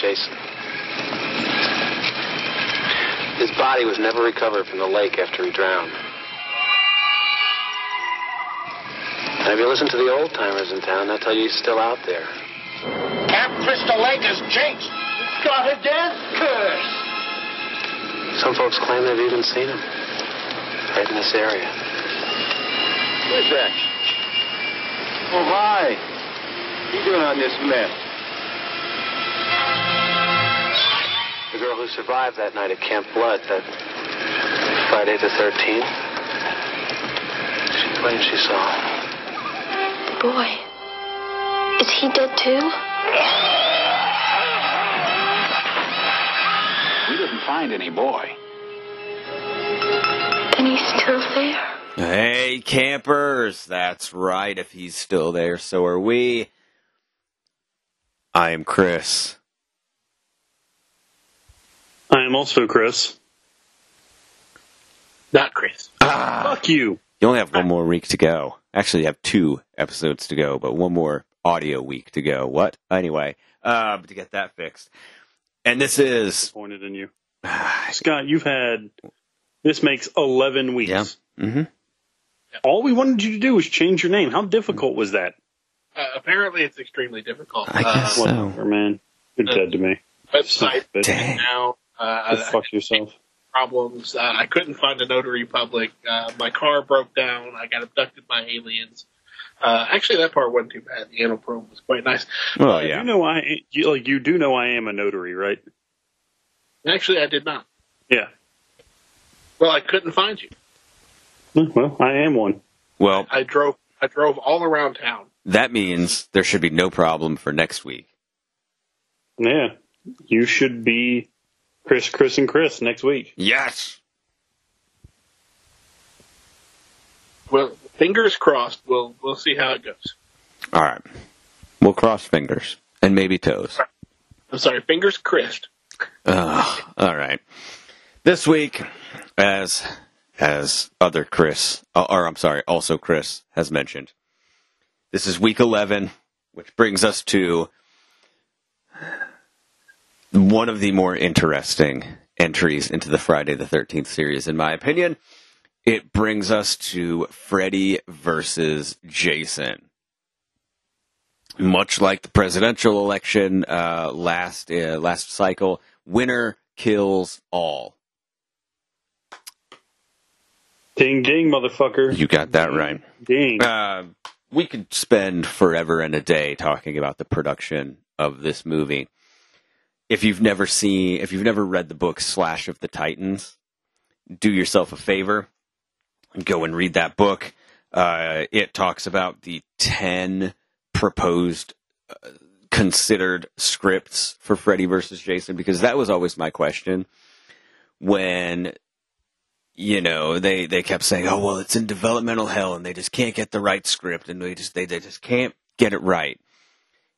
Jason. His body was never recovered from the lake after he drowned. And if you listen to the old timers in town, they'll tell you he's still out there. Camp Crystal Lake has changed. It's got a death curse. Some folks claim they've even seen him. Right in this area. Who's that? Oh, hi. What are you doing on this mess? Girl who survived that night at Camp Blood, that Friday the 13th, she claims she saw him. Boy, is he dead too? We didn't find any boy. Then he's still there. Hey, campers! That's right. If he's still there, so are we. I am Chris. I am also Chris. Not Chris. Fuck you. You only have one more week to go. Actually, you have two episodes to go, but one more audio week to go. What? Anyway, uh, to get that fixed. And this is. Disappointed in you. Scott, you've had. This makes 11 weeks. Yeah. Mm-hmm. All we wanted you to do was change your name. How difficult was that? Uh, apparently, it's extremely difficult. I guess uh, so. Whatever, man. You're dead to me. Website Dang. now. Uh, fuck yourself. problems. Uh, I couldn't find a notary public. Uh, my car broke down. I got abducted by aliens. Uh, actually, that part wasn't too bad. The anal probe was quite nice. Well, You yeah. know I you, like you do know I am a notary, right? Actually, I did not. Yeah. Well, I couldn't find you. Well, I am one. Well, I drove. I drove all around town. that means there should be no problem for next week. Yeah. You should be Chris, Chris, and Chris next week. Yes. Well, fingers crossed. We'll we'll see how it goes. All right. We'll cross fingers and maybe toes. I'm sorry, fingers crisped. Ugh, all right. This week, as as other Chris, uh, or I'm sorry, also Chris has mentioned, this is week 11, which brings us to one of the more interesting entries into the Friday the 13th series, in my opinion. It brings us to Freddy versus Jason. Much like the presidential election uh, last uh, last cycle, winner kills all. Ding, ding, motherfucker. You got that right. Ding. Uh, we could spend forever and a day talking about the production of this movie. If you've never seen, if you've never read the book Slash of the Titans, do yourself a favor, and go and read that book. Uh, it talks about the ten proposed, uh, considered scripts for Freddy versus Jason because that was always my question when you know they they kept saying oh well it's in developmental hell and they just can't get the right script and they just they, they just can't get it right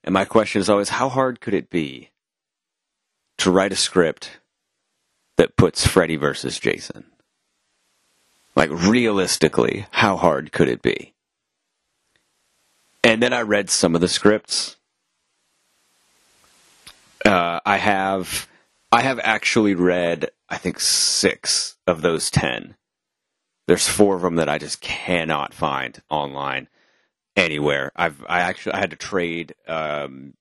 and my question is always how hard could it be to write a script that puts Freddy versus Jason like realistically how hard could it be and then I read some of the scripts uh, I have I have actually read I think six of those ten. There's four of them that I just cannot find online anywhere. I've I actually I had to trade um,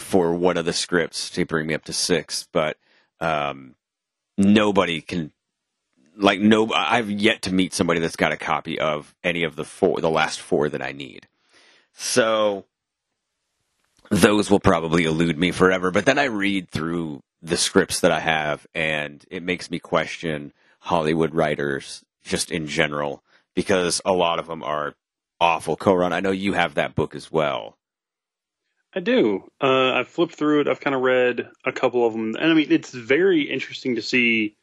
for one of the scripts to bring me up to six, but um, nobody can like no. I've yet to meet somebody that's got a copy of any of the four, the last four that I need. So those will probably elude me forever. But then I read through the scripts that I have, and it makes me question Hollywood writers just in general because a lot of them are awful. Koran, I know you have that book as well. I do. Uh, I've flipped through it. I've kind of read a couple of them, and I mean, it's very interesting to see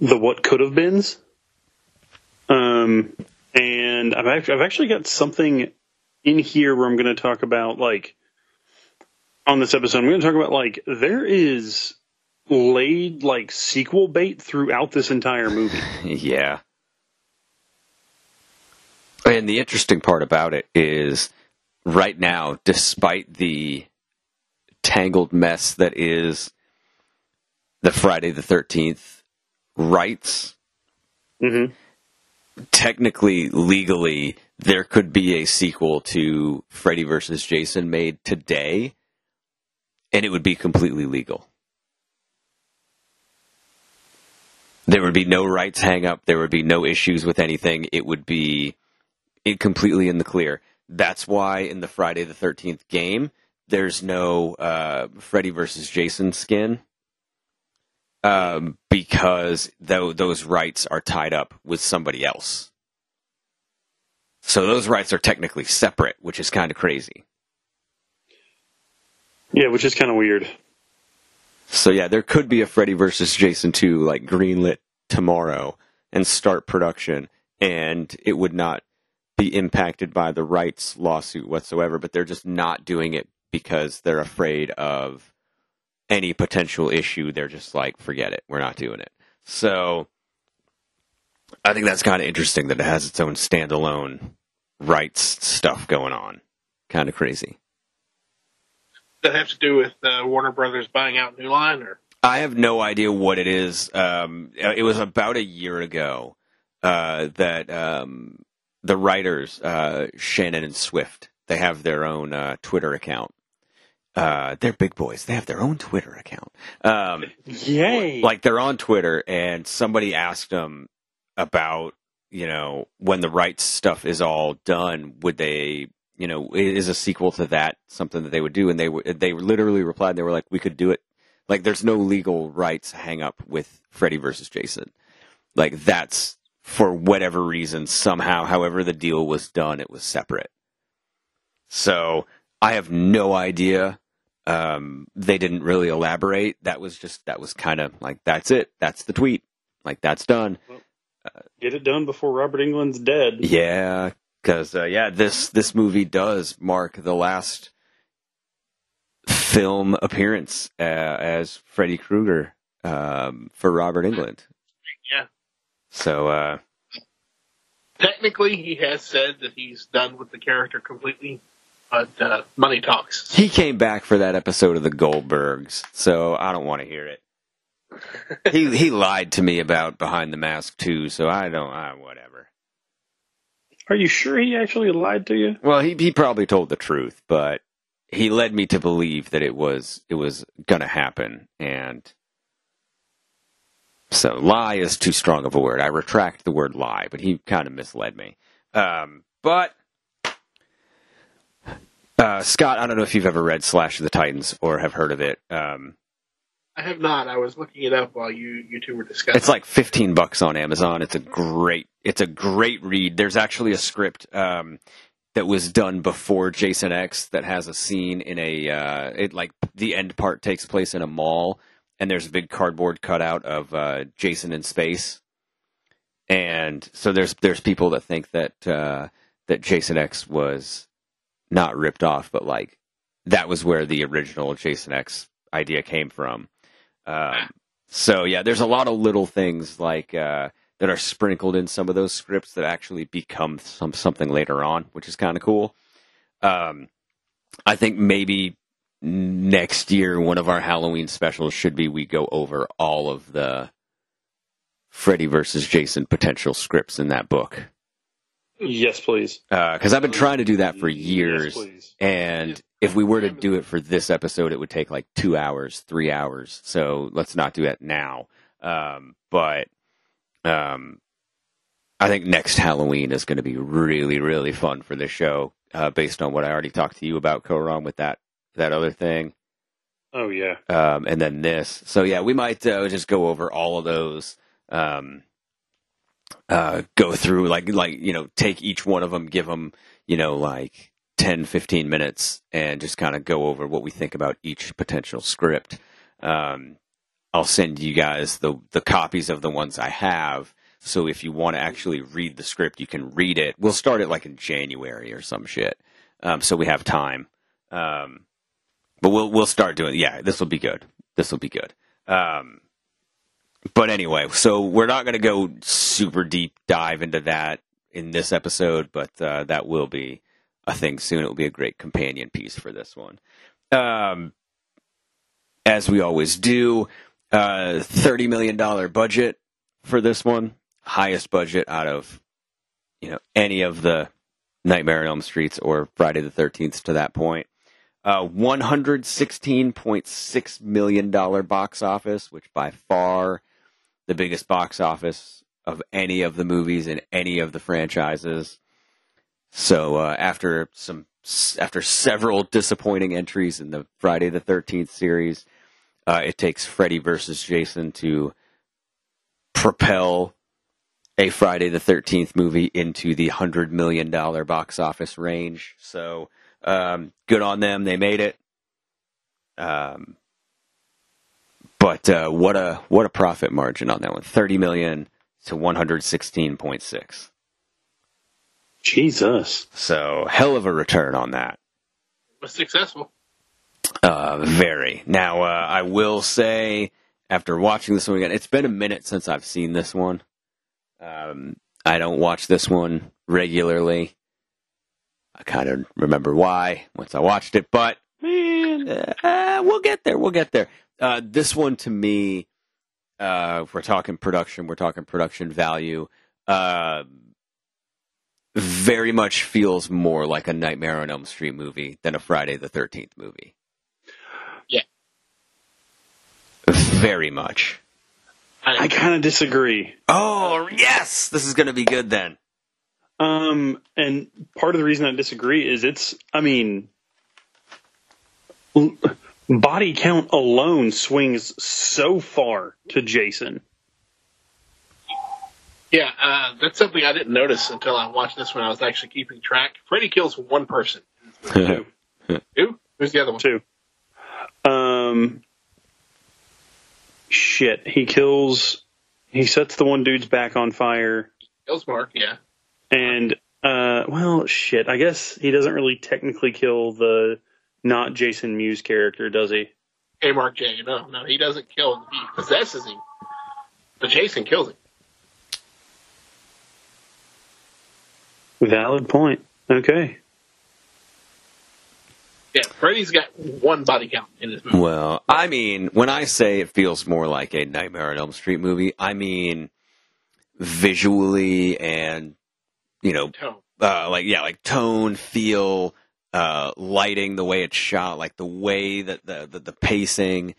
the what could have beens. Um, and I've actually, I've actually got something in here where I'm going to talk about like on this episode. I'm going to talk about like there is laid like sequel bait throughout this entire movie. yeah. And the interesting part about it is right now, despite the tangled mess that is the Friday the 13th rights. Mm-hmm. Technically, legally, there could be a sequel to Freddy versus Jason made today, and it would be completely legal. There would be no rights hang up. There would be no issues with anything. It would be completely in the clear. That's why in the Friday the 13th game, there's no uh, Freddy versus Jason skin um, because tho- those rights are tied up with somebody else. So those rights are technically separate, which is kind of crazy. Yeah, which is kind of weird. So yeah, there could be a Freddy versus Jason 2 like greenlit tomorrow and start production and it would not be impacted by the rights lawsuit whatsoever, but they're just not doing it because they're afraid of any potential issue. They're just like, forget it, we're not doing it. So I think that's kind of interesting that it has its own standalone rights stuff going on. Kind of crazy. That have to do with uh, Warner Brothers buying out New Line, or I have no idea what it is. Um, it was about a year ago uh, that um, the writers, uh, Shannon and Swift, they have their own uh, Twitter account. Uh, they're big boys. They have their own Twitter account. Um, Yay! like they're on Twitter, and somebody asked them about, you know, when the rights stuff is all done, would they, you know, is a sequel to that something that they would do? And they they literally replied, they were like, we could do it. Like, there's no legal rights hang up with Freddy versus Jason. Like, that's for whatever reason, somehow, however the deal was done, it was separate. So I have no idea. Um, they didn't really elaborate. That was just that was kind of like that's it. That's the tweet. Like that's done. Get it done before Robert Englund's dead. Yeah, because uh, yeah, this this movie does mark the last film appearance uh, as Freddy Krueger um, for Robert Englund. Yeah. So uh, technically he has said that he's done with the character completely, but uh, money talks. he came back for that episode of the Goldbergs, so I don't want to hear it. he he lied to me about Behind the Mask too, so I don't. I, whatever. Are you sure he actually lied to you? Well, he he probably told the truth, but he led me to believe that it was it was gonna happen, and so lie is too strong of a word. I retract the word lie, but he kind of misled me. Um, but uh, Scott, I don't know if you've ever read Slash of the Titans or have heard of it. Um, I have not. I was looking it up while you you two were discussing. It's like 15 bucks on Amazon. It's a great it's a great read. There's actually a script um, that was done before Jason X that has a scene in a uh, it like the end part takes place in a mall and there's a big cardboard cutout of uh, Jason in space. And so there's there's people that think that uh, that Jason X was not ripped off, but like that was where the original Jason X idea came from. Um, so yeah, there's a lot of little things like uh, that are sprinkled in some of those scripts that actually become some something later on, which is kind of cool. Um, I think maybe next year one of our Halloween specials should be we go over all of the Freddy versus Jason potential scripts in that book Yes, please. because I've been trying to do that for years. Yes. And if we were to do it for this episode, it would take like two hours, three hours. So let's not do that now. Um, but um, I think next Halloween is going to be really, really fun for this show, uh, based on what I already talked to you about, Koron, with that that other thing, Oh yeah. um, and then this. So yeah, we might uh, just go over all of those. Um, uh, go through like like you know take each one of them give them you know like 10 15 minutes and just kind of go over what we think about each potential script um, i'll send you guys the the copies of the ones i have so if you want to actually read the script you can read it we'll start it like in january or some shit um, so we have time um, but we'll we'll start doing yeah this will be good this will be good um, but anyway, so we're not going to go super deep dive into that in this episode, but uh, that will be a thing soon. It will be a great companion piece for this one. Um, as we always do, uh, thirty million dollar budget for this one, highest budget out of you know any of the Nightmare on Elm Streets or Friday the Thirteenth to that point. Uh, one hundred sixteen point six million dollar box office, which by far the biggest box office of any of the movies in any of the franchises. So uh, after some after several disappointing entries in the Friday the Thirteenth series, uh, it takes Freddy versus Jason to propel a Friday the Thirteenth movie into the hundred million dollar box office range. So um, good on them; they made it. Um, but uh, what a what a profit margin on that one. 30 million to one hundred sixteen point six. Jesus. So hell of a return on that. Was successful. Uh, very. Now, uh, I will say, after watching this one again, it's been a minute since I've seen this one. Um, I don't watch this one regularly. I kind of remember why once I watched it, but Man. uh, we'll get there. We'll get there. Uh, this one to me, uh, if we're talking production, we're talking production value. Uh, very much feels more like a Nightmare on Elm Street movie than a Friday the Thirteenth movie. Yeah. Very much. I kind of disagree. Oh yes, this is going to be good then. Um, and part of the reason I disagree is it's, I mean, body count alone swings so far to Jason. Yeah, uh, that's something I didn't notice until I watched this when I was actually keeping track. Freddy kills one person. Two. Who? Who's the other one? Two. Um, shit. He kills, he sets the one dude's back on fire. Kills Mark, yeah. And, uh, well, shit. I guess he doesn't really technically kill the not Jason Mewes character, does he? Hey, Mark J. No, no, he doesn't kill him. He possesses him. But Jason kills him. Valid point. Okay. Yeah, Freddy's got one body count in his movie. Well, I mean, when I say it feels more like a Nightmare on Elm Street movie, I mean visually and you know, Tone. uh, like yeah, like tone, feel, uh, lighting, the way it's shot, like the way that the the, the pacing.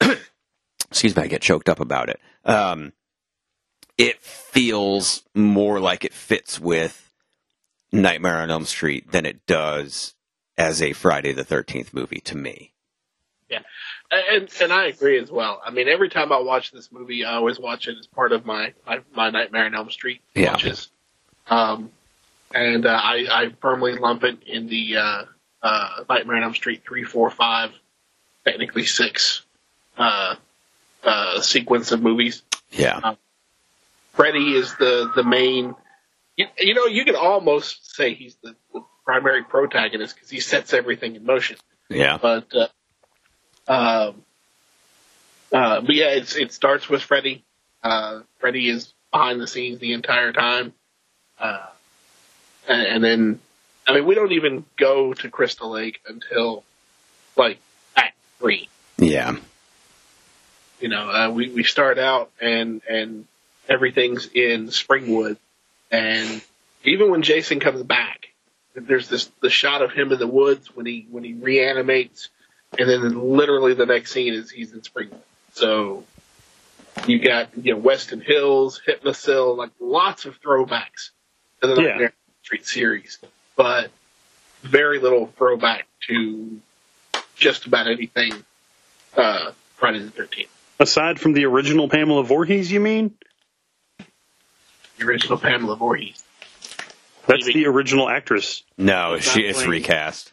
Excuse me, I get choked up about it. Um, it feels more like it fits with Nightmare on Elm Street than it does as a Friday the Thirteenth movie to me. Yeah, and and I agree as well. I mean, every time I watch this movie, I always watch it as part of my my, my Nightmare on Elm Street Yeah. watches. Um, and uh, I I firmly lump it in the uh, uh, Nightmare on Elm Street three, four, five, technically six uh, uh, sequence of movies. Yeah, Freddy is the the main. You, you know, you could almost say he's the, the primary protagonist because he sets everything in motion. yeah, But uh, um, uh, but yeah, it's it starts with Freddy. Uh, Freddy is behind the scenes the entire time, uh, and, and then I mean we don't even go to Crystal Lake until like Act Three. yeah, You know, uh, we we start out and and everything's in Springwood, and even when Jason comes back, there's this the shot of him in the woods when he when he reanimates, and then literally the next scene is he's in Springwood. So you got you know Westin Hills, Hypnocil, like lots of throwbacks to the Yeah. Nightmare Street series, but very little throwback to just about anything uh, Friday the Thirteenth. Aside from the original Pamela Voorhees, you mean? the original Pamela Voorhees. That's the original actress. no, It's she not it's recast.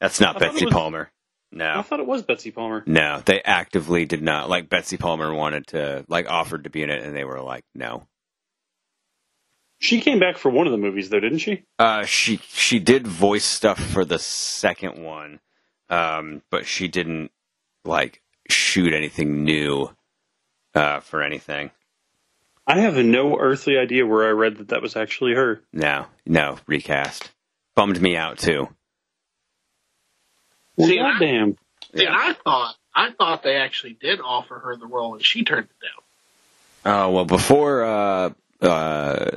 That's not I thought it Betsy was- Palmer. No. I thought it was Betsy Palmer. no, they actively did not. Like Betsy Palmer wanted to, like, offered to be in it, and they were like, no. She came back for one of the movies, though, didn't she? Uh, she she did voice stuff for the second one, um, but she didn't like shoot anything new uh, for anything. I have no earthly idea where I read that that was actually her. No, no recast. Bummed me out too. Well, See, and I- goddamn. See, and I thought I thought they actually did offer her the role, and she turned it down. Oh well, before uh, uh,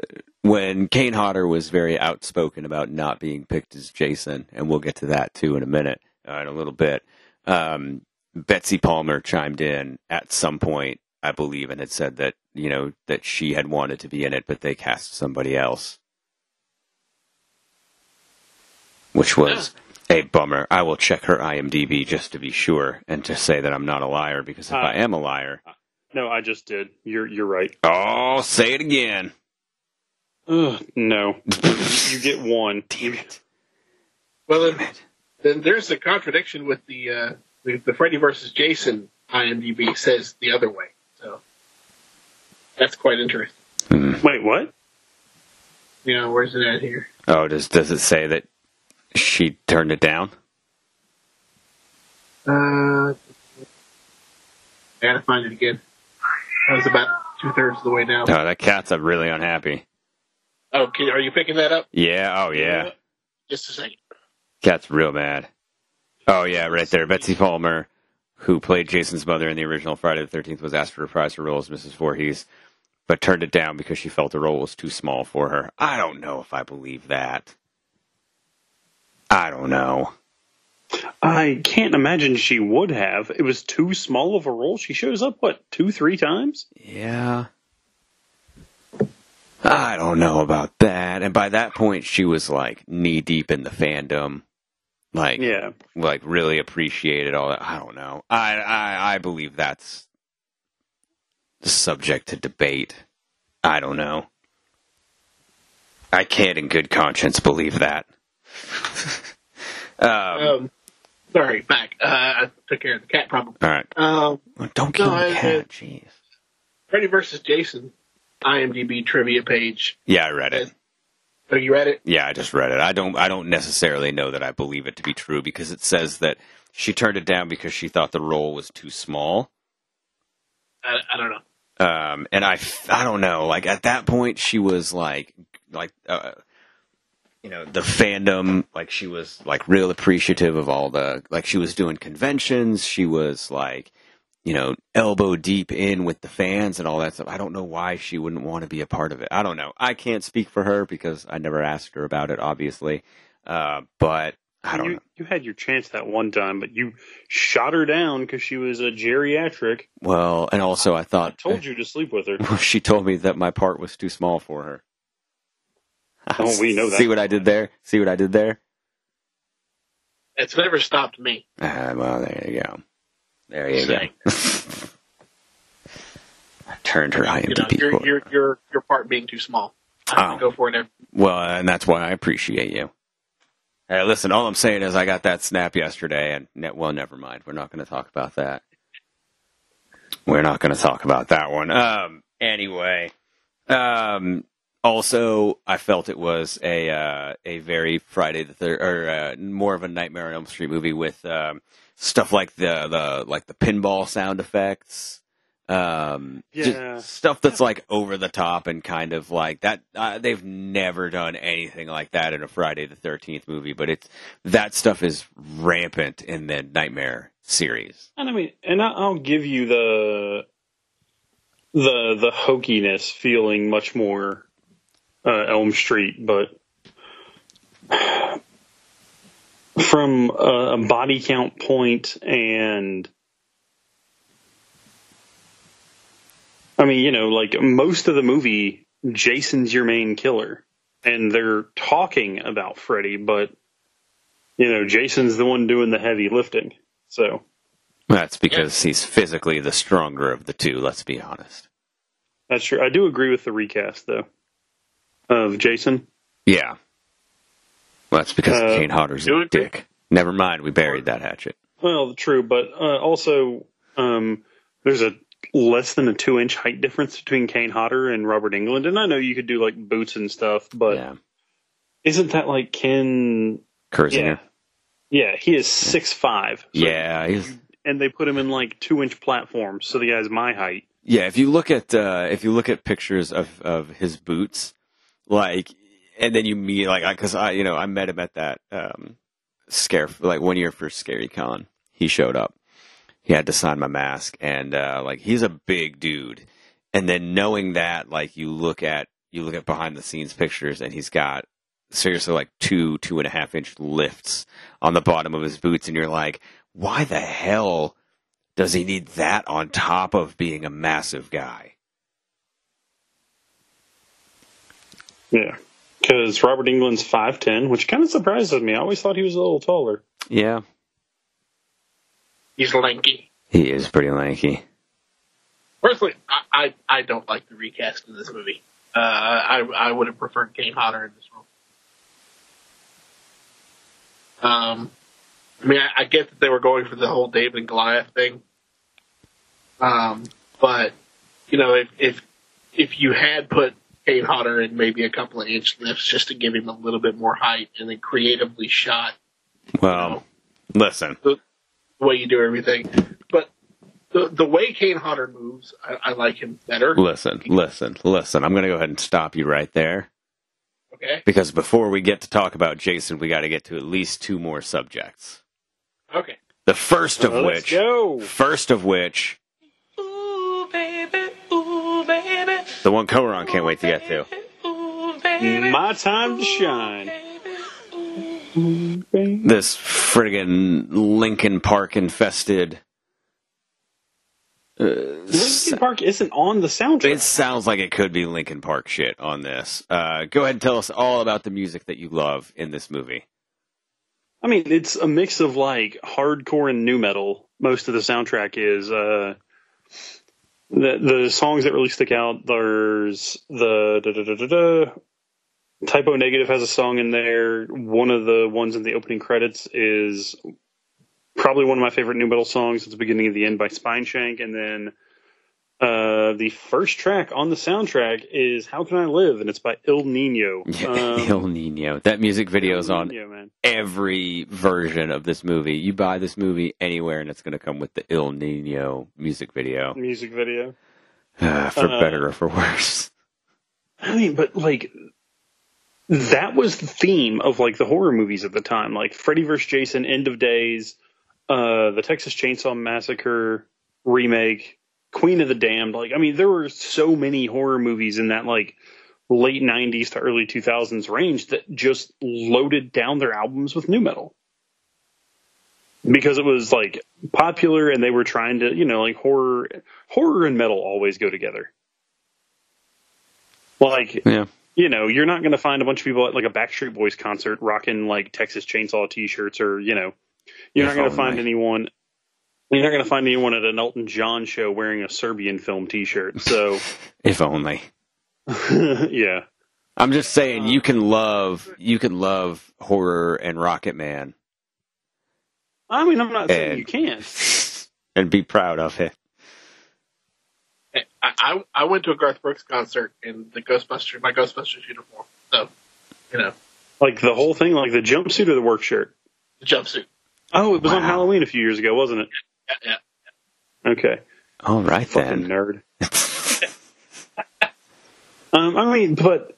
when Kane Hodder was very outspoken about not being picked as Jason, and we'll get to that too in a minute, uh, in a little bit. Um, Betsy Palmer chimed in at some point, I believe, and had said that you know that she had wanted to be in it, but they cast somebody else, which was a bummer. I will check her IMDb just to be sure, and to say that I'm not a liar, because if Uh, I am a liar, No, I just did. You're you're right. oh, say it again. Ugh, no, you get one. Damn it. Well, then, then there's a contradiction with the uh, the, the Freddy versus Jason IMDb says the other way. So that's quite interesting. Wait, what? You know, where's it at here? Oh, does does it say that she turned it down? Uh, I gotta find it again. I was about two thirds of the way down. Oh, that cat's really unhappy. Oh, okay, are you picking that up? Yeah. Oh, yeah. Just a second. Cat's real mad. Oh, yeah, right there. Betsy Palmer, who played Jason's mother in the original Friday the Thirteenth, was asked to reprise her role as Mrs. Voorhees, but turned it down because she felt the role was too small for her. I don't know if I believe that. I don't know. I can't imagine she would have. It was too small of a role. She shows up what two, three times. Yeah. I don't know about that. And by that point, she was like knee deep in the fandom. Like, Yeah, like really appreciated all that. I don't know. I, I, I believe that's subject to debate. I don't know. I can't in good conscience believe that. um, Um, sorry, back. Uh, I took care of the cat problem. all right. Um, don't kill no, the cat. Jeez. Freddy versus Jason IMDb trivia page. Yeah, I read it. Oh, you read it? Yeah, I just read it. I don't I don't necessarily know that I believe it to be true because it says that she turned it down because she thought the role was too small. I, I don't know. Um, and I, I don't know. Like at that point, she was like, like, uh, you know, the fandom. Like she was like real appreciative of all the. Like she was doing conventions. She was like, you know, elbow deep in with the fans and all that stuff. I don't know why she wouldn't want to be a part of it. I don't know. I can't speak for her because I never asked her about it, obviously. Uh, but I don't you, know. you had your chance that one time, but you shot her down because she was a geriatric. Well, and also I thought Told you to sleep with her. she told me that my part was too small for her. Oh, we know that. See what I did there? See what I did there? It's never stopped me. Ah, well, there you go. There you Saying. go. I turned her You know, IMDb. your, your, your, part being too small. I have to Oh. go for it Well, and that's why I appreciate you. Hey, listen, all I'm saying is I got that snap yesterday, and ne- well, never mind. We're not going to talk about that. We're not going to talk about that one. Um, anyway, um, also, I felt it was a uh, a very Friday the third, or uh, more of a Nightmare on Elm Street movie with um, stuff like the the like the pinball sound effects. Um, Yeah. stuff that's like over the top and kind of like that. Uh, they've never done anything like that in a Friday the Thirteenth movie, but it's that stuff is rampant in the Nightmare series. And I mean, and I- I'll give you the the the hokiness feeling much more uh, Elm Street, but from a, a body count point and I mean, you know, like most of the movie, Jason's your main killer, and they're talking about Freddy, but you know, Jason's the one doing the heavy lifting. So That's because he's physically the stronger of the two. Let's be honest. That's true. I do agree with the recast though of Jason. Yeah. Well, that's because Uh, Kane Hodder's a dick. Never mind, we buried that hatchet. Well, true, but uh, also um, there's a less than a two inch height difference between Kane Hodder and Robert Englund, and I know you could do like boots and stuff, but yeah. isn't that like Ken? Kirzinger. Yeah, he is six five. Yeah, he's and they put him in like two inch platforms, so the guy's my height. Yeah, if you look at uh, if you look at pictures of, of his boots, like, and then you meet like because I you know I met him at that um, scare like one year for Scary Con. He showed up. He had to sign my mask, and uh, like he's a big dude. And then knowing that, like you look at you look at behind the scenes pictures, and he's got seriously like two two and a half inch lifts on the bottom of his boots, and you're like, why the hell does he need that on top of being a massive guy? Yeah. Because Robert Englund's 5'10, which kind of surprises me. I always thought he was a little taller. Yeah, He's lanky. he is pretty lanky. Personally, I, I, I don't like the recast in this movie. Uh, I, I would have preferred Kane Hodder in this role. Um, I mean, I, I get that they were going for the whole David and Goliath thing. Um, but, you know, if, if, if you had put Kane Hodder and maybe a couple of inch lifts just to give him a little bit more height and then creatively shot Well, listen, the way you do everything. But the the way Kane Hodder moves, I, I like him better. listen, listen, listen. I'm going to go ahead and stop you right there Okay. because before we get to talk about Jason, we got to get to at least two more subjects. Okay. The first of let's which, go. first of which, the one Koron can't wait to get to. My time to shine. This friggin' Linkin Park infested. Uh, Linkin Park isn't on the soundtrack. It sounds like it could be Linkin Park shit on this. Uh, go ahead and tell us all about the music that you love in this movie. I mean, it's a mix of like hardcore and nu metal. Most of the soundtrack is. Uh, the the songs that really stick out. There's the da, da, da, Type O Negative has a song in there. One of the ones in the opening credits is probably one of my favorite nu metal songs. It's the beginning of the end by Spineshank, and then uh, the first track on the soundtrack is "How Can I Live," and it's by Il Nino. Um, El Nino. That music video is on man. every version of this movie. You buy this movie anywhere, and it's going to come with the Il Nino music video, music video. for Uh, better or for worse. I mean, but like that was the theme of like the horror movies at the time, like Freddy vs. Jason, End of Days, uh, the Texas Chainsaw Massacre remake, Queen of the Damned. Like, I mean, there were so many horror movies in that like late '90s to early 2000s range that just loaded down their albums with nu metal because it was like popular and they were trying to, you know, like horror, horror and metal always go together. Like, Yeah. you know, you're not going to find a bunch of people at like a Backstreet Boys concert rocking like Texas Chainsaw T-shirts, or you know, you're If not going to find only. anyone. You're not going to find anyone at an Elton John show wearing a Serbian film T-shirt. So, If only. yeah, I'm just saying, you um, can love you can love horror and Rocket Man I mean, I'm not saying And- you can't. and be proud of it. I, I I went to a Garth Brooks concert in the Ghostbusters, my Ghostbusters uniform. So, you know, Like the whole thing, like the jumpsuit or the work shirt. the jumpsuit. Oh, it was on Halloween a few years ago, wasn't it? Yeah, yeah. Okay, All right fucking then. nerd. Um, I mean, but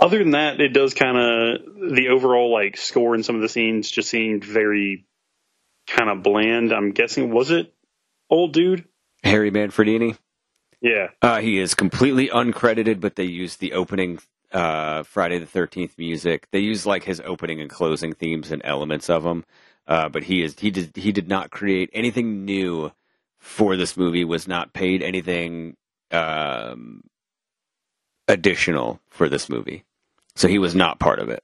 other than that, it does kind of the overall like score in some of the scenes just seemed very kind of bland. I'm guessing was it old dude? Harry Manfredini. Yeah, Uh, he is completely uncredited, but they used the opening uh, Friday the Thirteenth music. They use like his opening and closing themes and elements of them. Uh, but he is he did he did not create anything new for this movie. Was not paid anything um, additional for this movie, so he was not part of it.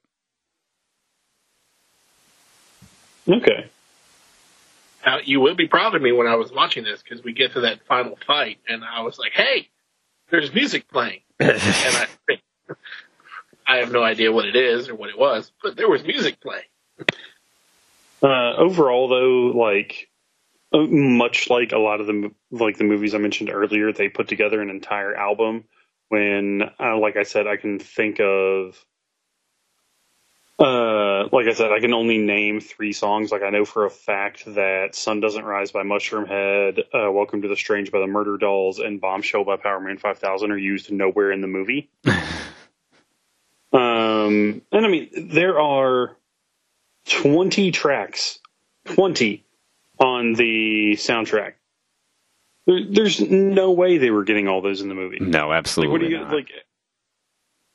okay. Now, you will be proud of me when I was watching this because we get to that final fight, and I was like, "Hey, there's music playing," and I, I have no idea what it is or what it was, but there was music playing. Uh, overall, though, like uh, much like a lot of the like the movies I mentioned earlier, they put together an entire album. When, uh, like I said, I can think of, uh, like I said, I can only name three songs. Like I know for a fact that "Sun Doesn't Rise" by Mushroomhead, uh, "Welcome to the Strange" by the Murderdolls, and "Bombshell" by Power Man Five Thousand are used nowhere in the movie. um, and I mean, there are 20 tracks, 20 on the soundtrack. There, there's no way they were getting all those in the movie. No, Like, absolutely what do you not. like?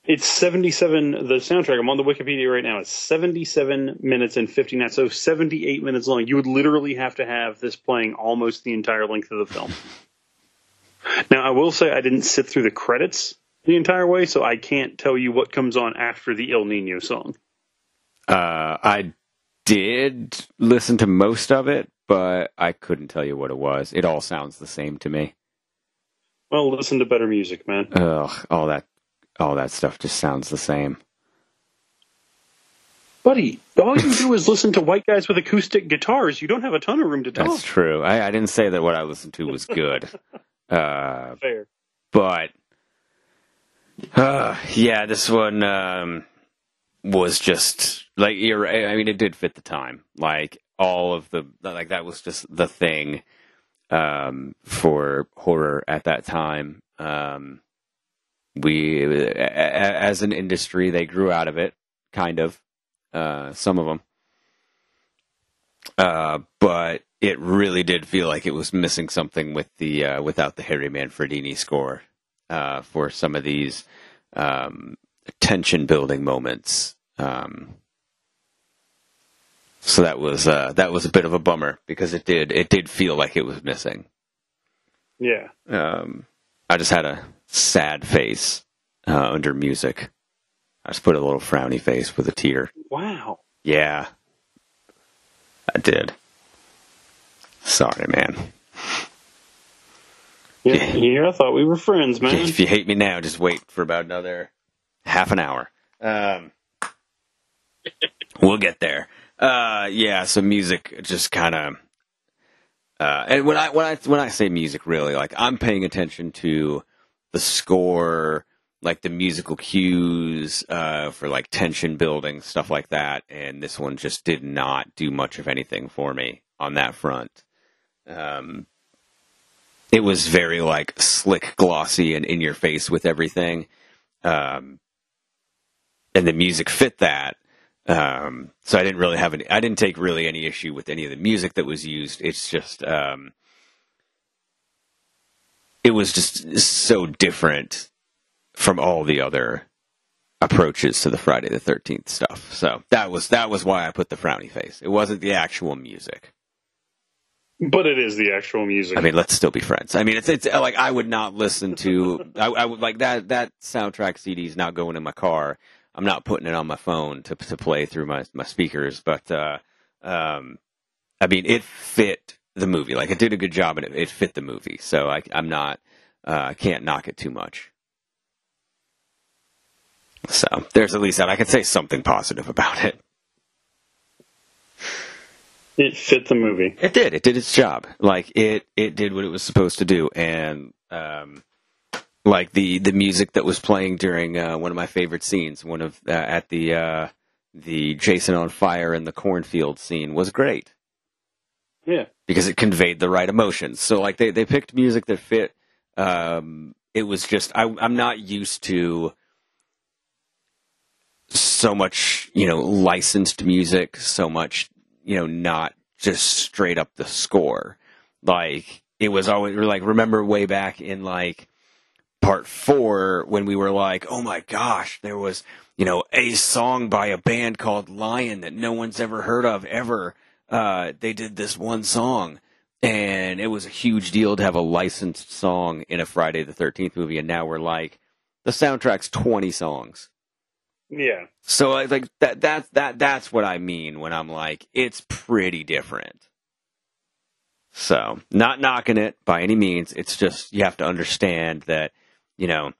It's 77. The soundtrack. I'm on the Wikipedia right now. It's 77 minutes and 59. So 78 minutes long. You would literally have to have this playing almost the entire length of the film. now, I will say I didn't sit through the credits the entire way, so I can't tell you what comes on after the El Nino song. Uh, I did listen to most of it, but I couldn't tell you what it was. It all sounds the same to me. Well, listen to better music, man. Ugh, all that, all that stuff just sounds the same. Buddy, all you do is listen to white guys with acoustic guitars. You don't have a ton of room to talk. That's true. I, I didn't say that what I listened to was good. uh, Fair. but uh, yeah, this one um, was just like you're. I mean, it did fit the time. Like all of the like that was just the thing um, for horror at that time. Um, we, as an industry, they grew out of it, kind of. Uh, some of them, uh, but it really did feel like it was missing something with the uh, without the Harry Manfredini score uh, for some of these um, tension building moments. Um, so that was uh, that was a bit of a bummer because it did it did feel like it was missing. Yeah. Um, I just had a sad face uh, under music. I just put a little frowny face with a tear. Wow. Yeah, I did. Sorry, man. Yeah, yeah, I thought we were friends, man. If you hate me now, just wait for about another half an hour. Um, we'll get there. Uh, yeah, so music just kind of. Uh, and when I when I when I say music, really, like I'm paying attention to the score, like the musical cues uh, for like tension building stuff like that. And this one just did not do much of anything for me on that front. Um, it was very like slick, glossy, and in your face with everything. Um, and the music fit that. Um, so I didn't really have any, I didn't take really any issue with any of the music that was used. It's just, um, it was just so different from all the other approaches to the Friday the 13th stuff. So that was, that was why I put the frowny face. It wasn't the actual music. But it is the actual music. I mean, let's still be friends. I mean, it's it's like I would not listen to. I, I would like that that soundtrack CD is not going in my car. I'm not putting it on my phone to to play through my my speakers. But uh, um, I mean, it fit the movie. Like it did a good job, and it, it fit the movie. So I, I'm not. Uh, I can't knock it too much. So there's at least that I can say something positive about it. it fit the movie. It did. It did its job. Like it, it did what it was supposed to do, and um, like the the music that was playing during uh, one of my favorite scenes, one of uh, at the uh, the Jason on fire in the cornfield scene was great Yeah. because it conveyed the right emotions. So like they they picked music that fit. Um, it was just I, I'm not used to so much you know licensed music, so much you know not just straight up the score. Like it was always like remember way back in like part four when we were like, oh my gosh, there was you know a song by a band called Lion that no one's ever heard of ever. Uh, they did this one song and it was a huge deal to have a licensed song in a Friday the 13th movie and now we're like the soundtrack's 20 songs. Yeah. So I like that that that that's what I mean when I'm like it's pretty different. So, not knocking it by any means, it's just you have to understand that, you know,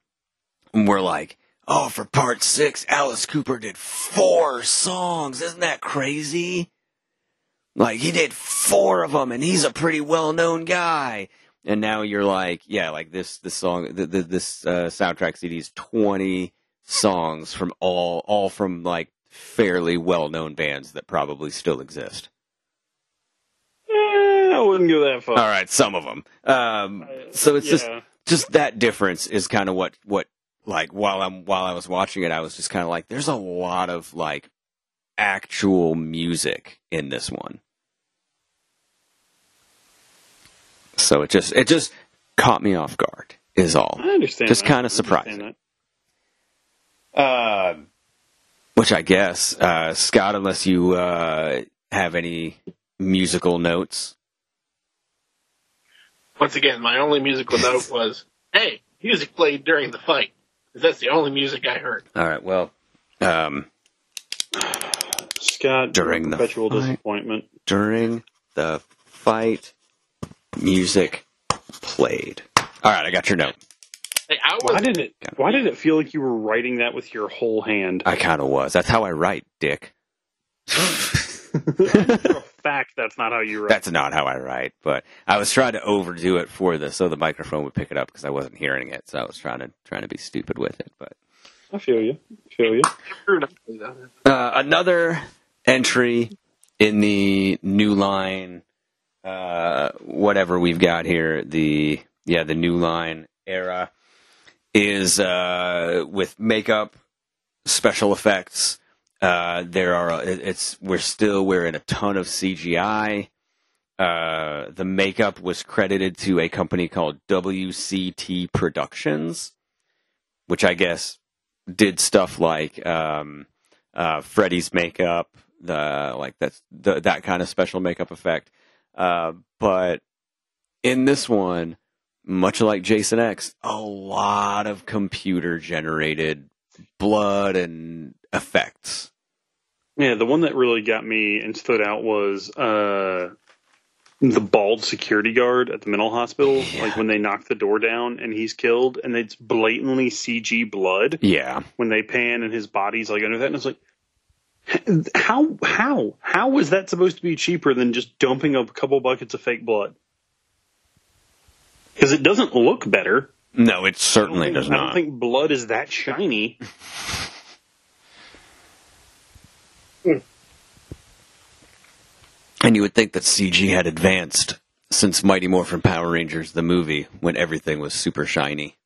we're like, "Oh, for part 6, Alice Cooper did 4 songs. Isn't that crazy?" Like he did 4 of them and he's a pretty well-known guy. And now you're like, yeah, like this this song the, the, this uh, soundtrack CD is 20 songs from all all from like fairly well known bands that probably still exist. Eh, I wouldn't go that far. All right, some of them. Um, so it's Yeah. just that difference is kind of what what like while I'm while I was watching it, I was just kind of like, there's a lot of like actual music in this one. So it just it just caught me off guard. Is all. I understand. Just I understand surprising. Uh, which I guess, uh, Scott, unless you uh, have any musical notes. Once again, my only musical note was, "Hey, music played during the fight." 'Cause that's the only music I heard. All right. Well, um, Scott, During the perpetual fight. disappointment. during the fight, music played. All right, I got your note. Hey, I was Why did it? Why did it feel like you were writing that with your whole hand? I kind of was. That's how I write, Dick. For a fact, that's not how you write. That's not how I write, but I was trying to overdo it for this so the microphone would pick it up because I wasn't hearing it. So I was trying to trying to be stupid with it. But I feel you. I feel you. screwed up with that. uh, another entry in the new line, uh, whatever we've got here, the yeah the new line era is uh, with makeup, special effects. Uh, there are it's we're still wearing a ton of CGI. Uh, the makeup was credited to a company called WCT Productions, which I guess did stuff like um, uh, Freddy's makeup, the like that's the, that kind of special makeup effect. Uh, but in this one, much like Jason X, a lot of computer generated blood and effects. Yeah, the one that really got me and stood out was uh, the bald security guard at the mental hospital. Yeah. Like when they knock the door down and he's killed, and it's blatantly CG blood Yeah, when they pan and his body's like under that, and it's like. How how how is that supposed to be cheaper than just dumping a couple buckets of fake blood? Because it doesn't look better. no, it certainly think- does I don't not. think blood is that shiny. And you would think that CG had advanced since Mighty Morphin Power Rangers, the movie, when everything was super shiny.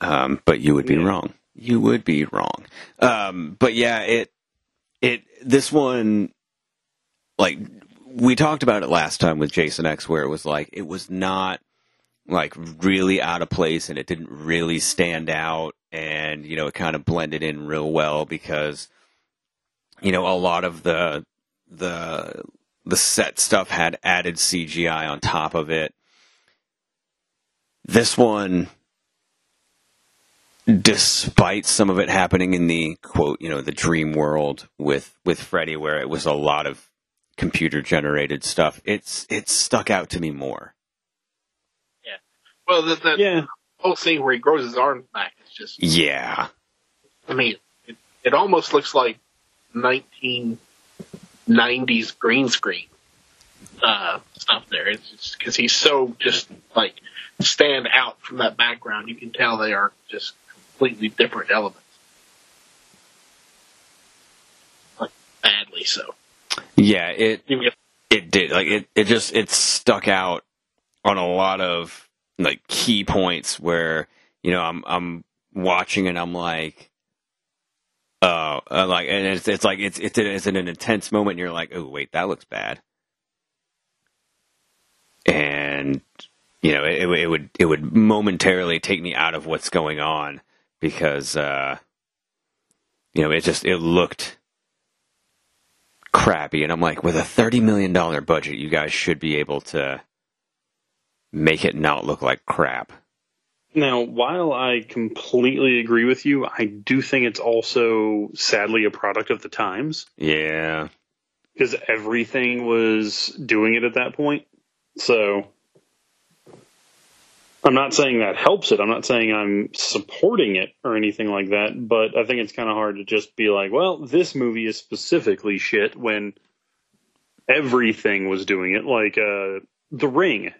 Um, but you would be Yeah. wrong. You would be wrong. Um, but yeah, it, it, this one, like, we talked about it last time with Jason X, where it was like, it was not, like, really out of place and it didn't really stand out. And, you know, it kind of blended in real well because, you know, a lot of the, the the set stuff had added CGI on top of it. This one, despite some of it happening in the quote, you know, the dream world with with Freddy, where it was a lot of computer generated stuff, it's it's stuck out to me more. Yeah. Well, that, that Yeah, whole scene where he grows his arms back is just, Yeah, I mean, it, it almost looks like 1990s green screen uh, stuff there. It's because he's so just like stand out from that background. You can tell they are just completely different elements. Like, badly so. yeah. It it did like it it just it stuck out on a lot of like key points where you know i'm i'm watching and i'm like uh, uh like and it's it's like it's it's, it's an intense moment and you're like oh wait that looks bad. And you know it, it would it would momentarily take me out of what's going on because uh you know it just it looked crappy. And i'm like with a 30 million dollar budget you guys should be able to make it not look like crap Now, while I completely agree with you, I do think it's also sadly a product of the times yeah because everything was doing it at that point. So I'm not saying that helps it. I'm not saying I'm supporting it or anything like that, but I think it's kind of hard to just be like, well, this movie is specifically shit when everything was doing it. Like uh, The Ring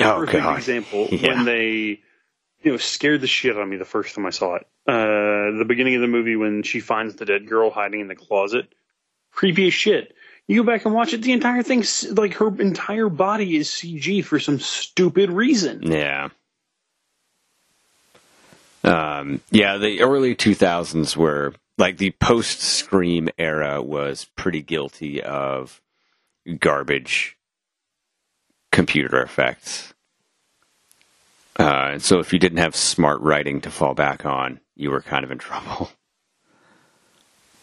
oh god example Yeah. when they you know scared the shit out of me the first time I saw it. Uh, the beginning of the movie when she finds the dead girl hiding in the closet, creepy as shit. You go back and watch it, the entire thing's like her entire body is CG for some stupid reason. Yeah. Um, yeah, the early 2000s were like the post Scream era was pretty guilty of garbage computer effects. Uh, and so if you didn't have smart writing to fall back on, you were kind of in trouble.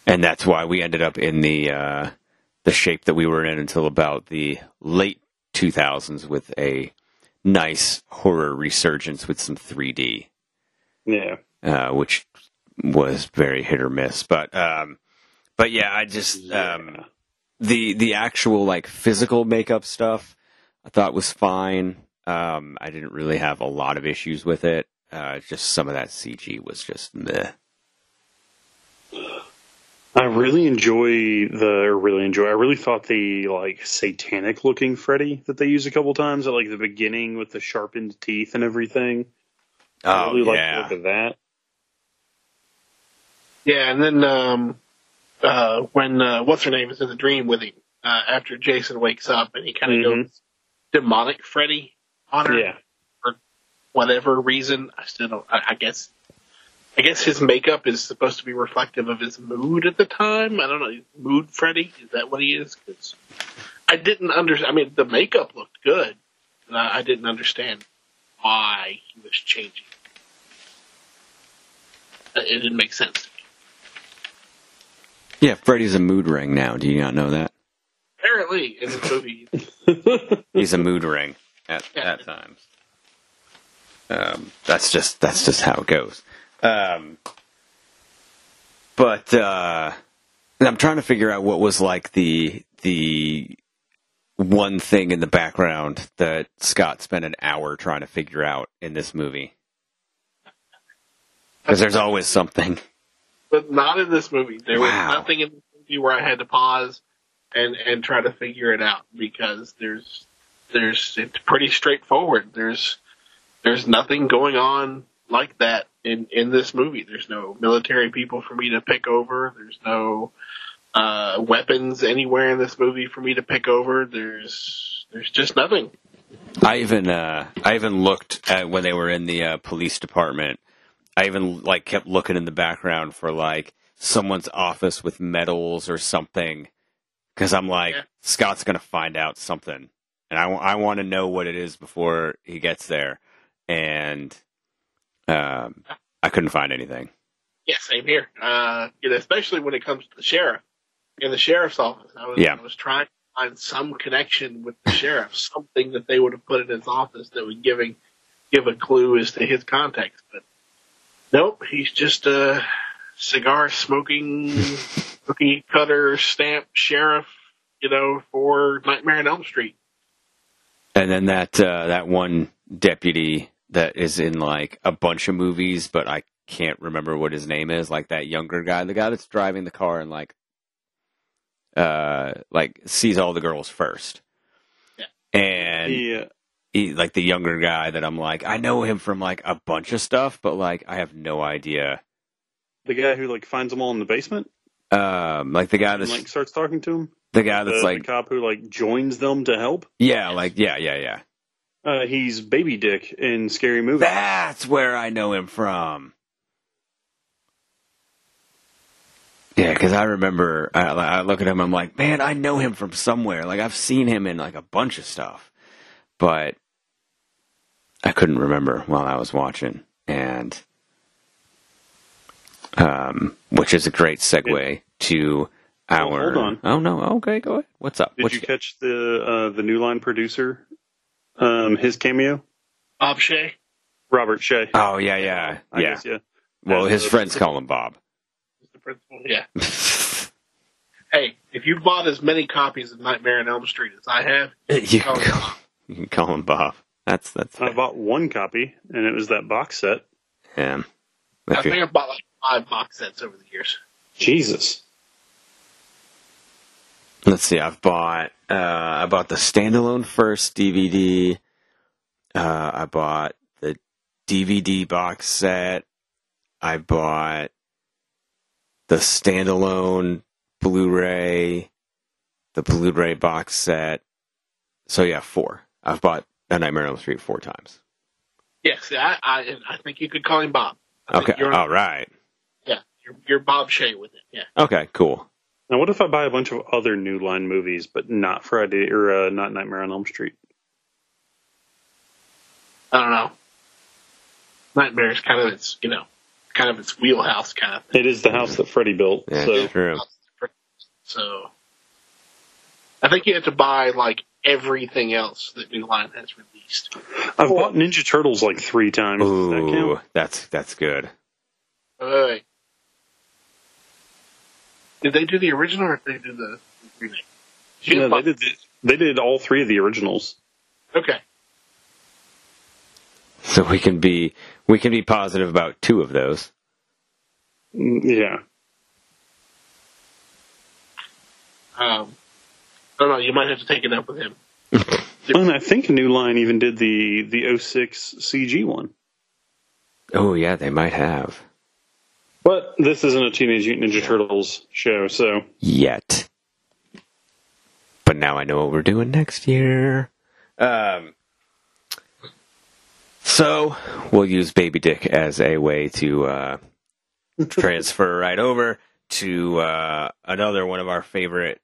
And that's why we ended up in the uh, the shape that we were in until about the late 2000s with a nice horror resurgence with some 3D, Yeah. uh, which was very hit or miss. But um, but yeah, I just um, the the actual like physical makeup stuff I thought was fine. Um, I didn't really have a lot of issues with it. Uh, just some of that CG was just meh. I really enjoy the or really enjoy. I really thought the like satanic looking Freddy that they use a couple times at like the beginning with the sharpened teeth and everything. I Oh really like the look of that. Yeah, and then um, uh, when uh, what's her name is in the dream with him uh, after Jason wakes up and he kind of Mhm. goes demonic Freddy on Yeah. for whatever reason. I still don't. I, I guess. I guess his makeup is supposed to be reflective of his mood at the time. I don't know. Mood Freddy is that what he is? 'Cause I didn't understand. I mean, the makeup looked good, and I, I didn't understand why he was changing. It it didn't make sense. to me. yeah. Freddy's a mood ring now. Do you not know that? Apparently, in the movie, He's a mood ring at Yeah. at times. Um, that's just that's just how it goes. Um, but uh, I'm trying to figure out what was like the the one thing in the background that Scott spent an hour trying to figure out in this movie. Because there's always something. but not in this movie. There was nothing in this movie where I had to pause and and try to figure it out because there's there's it's pretty straightforward. There's there's nothing going on like that in in this movie. There's no military people for me to pick over. There's no uh, weapons anywhere in this movie for me to pick over. There's there's just nothing. I even uh, I even looked at when they were in the uh, police department. I even like kept looking in the background for like someone's office with medals or something because I'm like Yeah. Scott's gonna find out something, and I, want to know what it is before he gets there, and um, I couldn't find anything. Yeah, same here. Uh, you especially when it comes to the sheriff in the sheriff's office. I was, Yeah. I was trying to find some connection with the sheriff, something that they would have put in his office that would giving give a clue as to his context. But nope, he's just a cigar smoking, cookie cutter stamp sheriff. You know, for Nightmare on Elm Street. And then that uh, that one deputy that is in like a bunch of movies, but I can't remember what his name is. Like that younger guy, the guy that's driving the car and like uh like sees all the girls first. Yeah. And Yeah. he, like the younger guy that I'm like, I know him from like a bunch of stuff, but like I have no idea. The guy who like finds them all in the basement Um, like the guy that like starts talking to him. the guy The, that's the like, cop who like joins them to help. yeah, like yeah, yeah, yeah. Uh, he's Baby Dick in Scary Movie. That's where I know him from. Yeah, because I remember I, I look at him, I'm like, man, I know him from somewhere. Like I've seen him in like a bunch of stuff, but I couldn't remember while I was watching, and um, which is a great segue to our. hold on. Oh no, okay, go ahead. What's up? Did What you catch the uh, the new line producer? Um, his cameo, Bob Shaye. Robert Shaye. Oh yeah, yeah, I yeah. guess, yeah. Well, As his the- friends call him Bob. the principal. Yeah. Hey, if you bought as many copies of Nightmare on Elm Street as I have, You can Oh. call, you can call him Bob. That's that's I bought one copy, and it was that box set. him. I think I've bought like five box sets over the years. Jesus. Let's see. I've bought uh, I bought the standalone first DVD. Uh, I bought the DVD box set. I bought the standalone Blu-ray, the Blu-ray box set. So yeah, four. I've bought A Nightmare on Elm Street four times. Yes, I, I, I think you could call him Bob. I Okay, all right. Yeah, you're, you're Bob Shaye with it. Yeah. Okay, cool. Now, what if I buy a bunch of other New Line movies, but not Friday or uh, not Nightmare on Elm Street? I don't know. Nightmare is kind of its, you know, kind of its wheelhouse kind of thing. It is the house that Freddy built. Yeah, so true. So I think you have to buy like everything else that New Line has released. I've bought Ninja Turtles like three times. Does that Ooh, that's that's good. Wait, wait, wait. Did they do the original or did they do the remake? She Yeah, they did. The, they did all three of the originals. Okay. So we can be we can be positive about two of those. Mm, Yeah. Um, I don't know. You might have to take it up with him. And I think New Line even did the the 06 CG one. Oh yeah, they might have But this isn't a Teenage Mutant Ninja Turtles show, so yet. But now I know what we're doing next year. Um, so we'll use Baby Dick as a way to uh, transfer right over to uh, another one of our favorite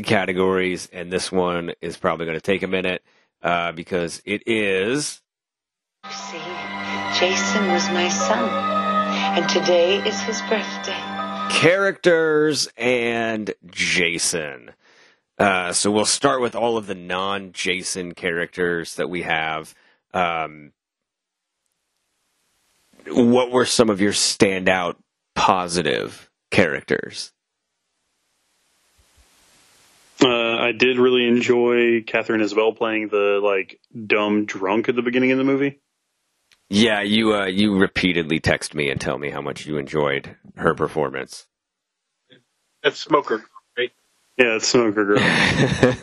categories, and this one is probably going to take a minute uh, because it is See, Jason was my son, and today is his birthday. characters and Jason. Uh, so we'll start with all of the non-Jason characters that we have. Um, what were some of your standout positive characters? uh, I did really enjoy Katharine Isabelle playing the like dumb drunk at the beginning of the movie. Yeah, you uh, you repeatedly text me and tell me how much you enjoyed her performance. That's Smoker, right? Yeah, it's Smoker Girl.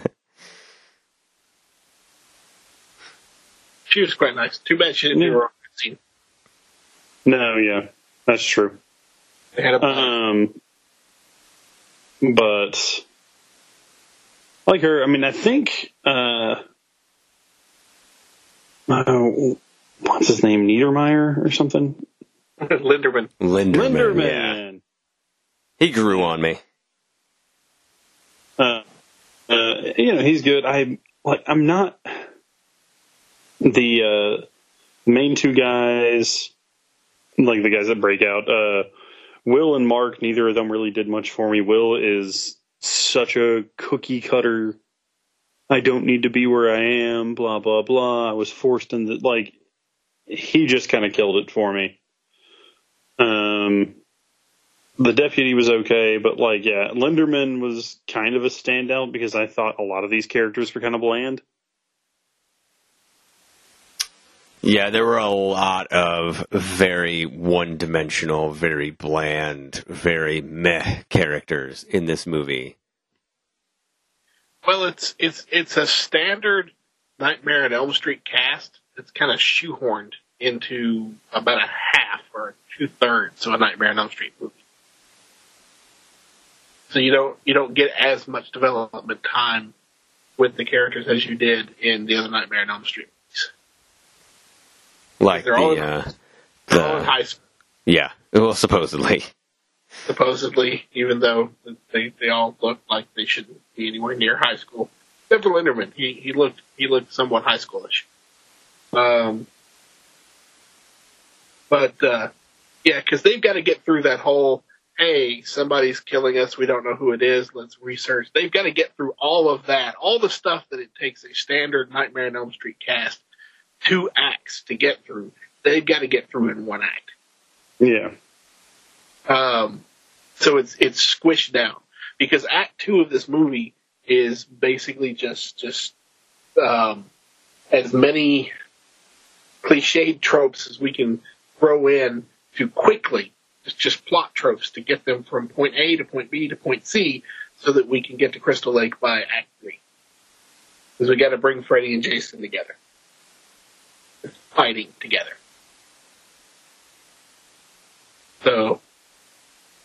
She was quite nice. Too bad she didn't Yeah. do her own scene. no, yeah, that's true. They had a Um, but like her. I mean, I think uh, uh, what's his name, Niedermeyer or something. Linderman. Linderman, Linderman. yeah. He grew on me. Uh, uh, you know, he's good. I like. I'm not the uh, main two guys, like the guys that break out. Uh, Will and Mark. Neither of them really did much for me. Will is such a cookie cutter. I don't need to be where I am. Blah blah blah. I was forced into like. He just kind of killed it for me. Um, the deputy was okay, but like, yeah, Linderman was kind of a standout because I thought a lot of these characters were kind of bland. Yeah, there were a lot of very one dimensional, very bland, very meh characters in this movie. Well, it's it's it's a standard Nightmare on Elm Street cast. It's kind of shoehorned into about a half or two thirds of a Nightmare on Elm Street movie. So you don't you don't get as much development time with the characters as you did in the other Nightmare on Elm Street movies. Like They're all- the, uh, They're all in high school, yeah, well, supposedly. supposedly, even though they they all look like they shouldn't be anywhere near high school. Except for Linderman, he he looked he looked somewhat high schoolish. Um, but uh, yeah, because they've got to get through that whole hey somebody's killing us, we don't know who it is, let's research. They've got to get through all of that, all the stuff that it takes a standard Nightmare on Elm Street cast two acts to get through. They've got to get through in one act. Yeah. Um, so it's it's squished down because Act Two of this movie is basically just just um, as many cliched tropes as we can throw in to quickly just just plot tropes to get them from point A to point B to point C so that we can get to Crystal Lake by Act Three. Because we got to bring Freddy and Jason together, fighting together. So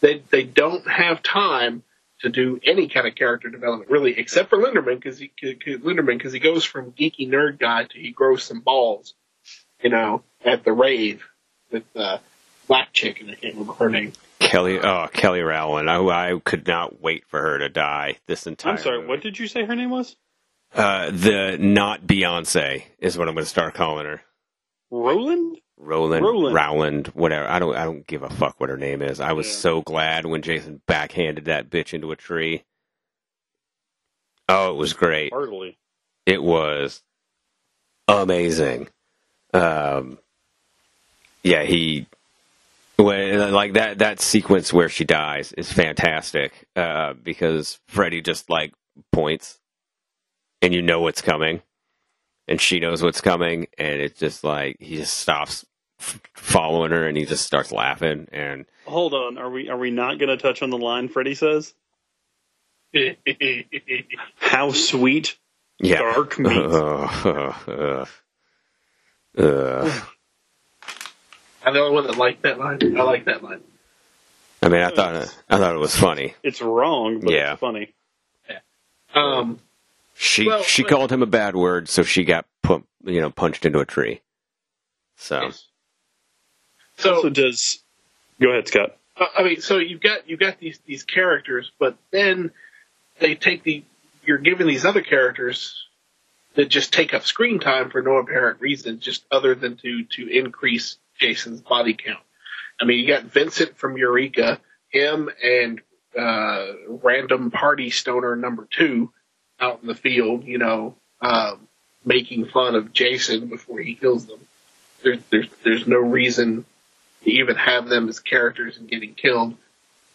they they don't have time to do any kind of character development really, except for Linderman because he cause Linderman because he goes from geeky nerd guy to he grows some balls, you know, at the rave with uh, black chick and I can't remember her name. Kelly, oh Kelly Rowland, I, I could not wait for her to die this entire. I'm sorry, movie. what did you say her name was? Uh, the not Beyonce is what I'm going to start calling her. Roland? Roland, Roland. Rowland, whatever. I don't I don't give a fuck what her name is. I was Yeah. so glad when Jason backhanded that bitch into a tree. Oh, it was great. Hardly. It was amazing. Um, yeah, he when like that that sequence where she dies is fantastic uh, because Freddy just like points, and you know what's coming, and she knows what's coming, and it's just like he just stops f- following her, and he just starts laughing, and Hold on. Are we are we not going to touch on the line Freddy says? How sweet yeah, dark meat. Ugh, ugh, ugh. I'm the only one that liked that line. I like that line. I mean, I thought I thought it was funny. It's wrong, but Yeah. it's funny. Um, She Well, she but- called him a bad word, so she got put you know punched into a tree. So so Also, does go ahead, Scott? Uh, I mean, so you've got you've got these these characters, but then they take the you're given these other characters that just take up screen time for no apparent reason, just other than to to increase Jason's body count. I mean, you got Vincent from Eureka, him and uh, random party stoner number two out in the field, you know, um, making fun of Jason before he kills them. There's there's there's no reason to even have them as characters and getting killed.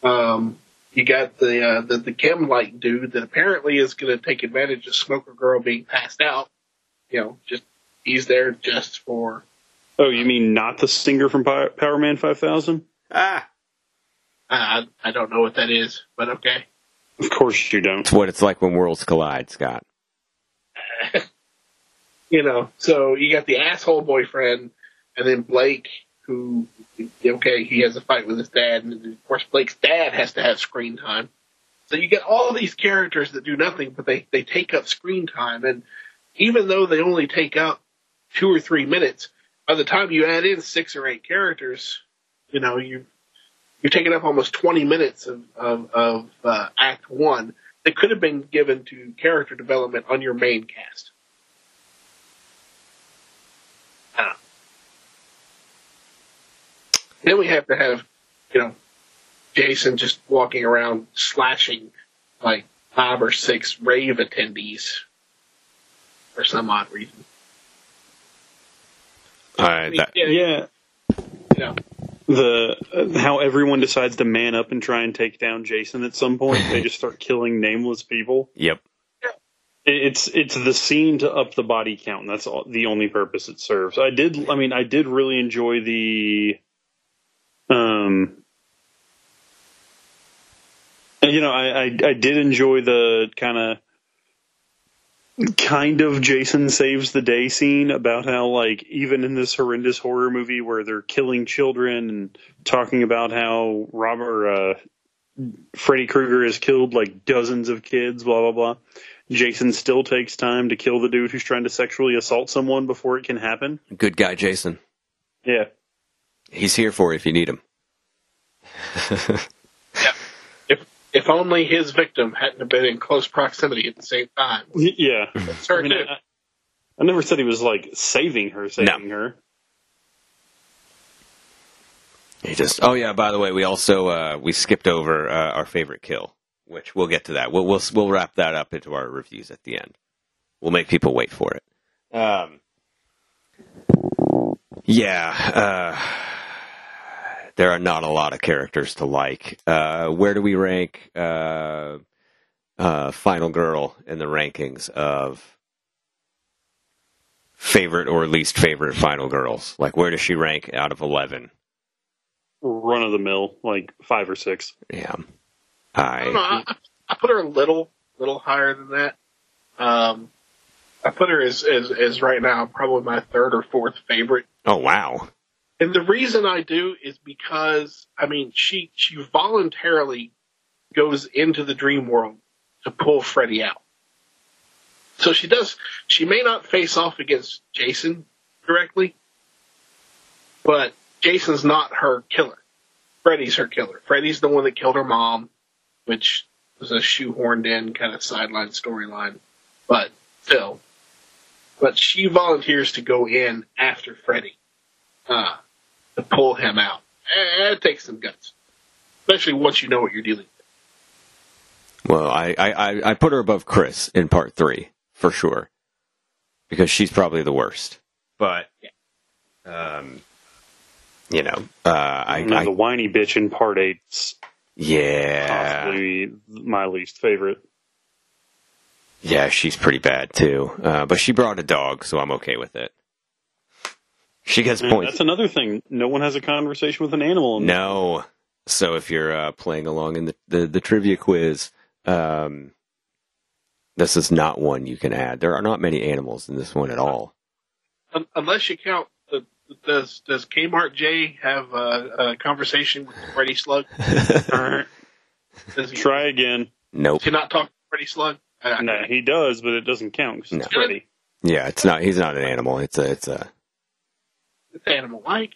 Um, you got the, uh, the the chem light dude that apparently is going to take advantage of Smoker Girl being passed out. You know, just he's there just for Oh, you mean not the singer from Power, Powerman 5000? ah, I I don't know what that is, but okay. Of course you don't. it's what it's like when worlds collide, Scott. You know, so you got the asshole boyfriend, and then Blake, who okay, he has a fight with his dad, and of course Blake's dad has to have screen time. So you get all these characters that do nothing, but they they take up screen time, and even though they only take up two or three minutes, by the time you add in six or eight characters, you know you you're taking up almost 20 minutes of of, of uh, Act One that could have been given to character development on your main cast. I don't know. Then we have to have, you know, Jason just walking around slashing like five or six rave attendees for some odd reason. All I mean, that, yeah, Yeah, you know, the uh, how everyone decides to man up and try and take down Jason at some point. they just start killing nameless people. yep. It- It's it's the scene to up the body count. And that's all, the only purpose it serves. I did. I mean, I did really enjoy the. Um. You know, I I, I did enjoy the kind of kind of Jason saves the day scene about how like even in this horrendous horror movie where they're killing children and talking about how Robert uh, Freddy Krueger has killed like dozens of kids, blah blah blah. Jason still takes time to kill the dude who's trying to sexually assault someone before it can happen. Good guy, Jason. Yeah. He's here for you if you need him. if if only his victim hadn't been in close proximity at the same time. Yeah. It's her I mean. I, I never said he was like saving her, saving her. He just. Oh yeah. By the way, we also uh, we skipped over uh, our favorite kill, which we'll get to that. We'll we'll we'll wrap that up into our reviews at the end. We'll make people wait for it. Um. Yeah. Uh, there are not a lot of characters to like. Uh, where do we rank uh, uh, Final Girl in the rankings of favorite or least favorite Final Girls? Like, where does she rank out of eleven? Run of the mill, like five or six. Yeah. I don't know. I I, I put her a little, little higher than that. Um, I put her as, as, as right now probably my third or fourth favorite. oh wow. And the reason I do is because, I mean, she, she voluntarily goes into the dream world to pull Freddy out. So she does, she may not face off against Jason directly, but Jason's not her killer. Freddy's her killer. Freddy's the one that killed her mom, which was a shoehorned in kind of sideline storyline, but still. But she volunteers to go in after Freddy. Uh, to pull him out. Eh, It takes some guts, especially once you know what you're dealing with. Well, I, I, I- I put her above Chris in part three for sure because she's probably the worst. But, um, you know, uh, I, I the whiny bitch in part eight's yeah, possibly my least favorite. yeah, she's pretty bad too. Uh, but she brought a dog, so I'm okay with it. She gets And points. That's another thing. No one has a conversation with an animal. In No. So if you're uh, playing along in the, the, the trivia quiz, um, this is not one you can add. There are not many animals in this one at all. Un- unless you count the does does Kmart J have a, a conversation with Freddy Slug? Does he, Try again. Nope. does he not talk to Freddy Slug? I- No, he does, but it doesn't count 'cause it's No. Freddy. Yeah, it's not. He's not an animal. It's a. It's a. It's animal like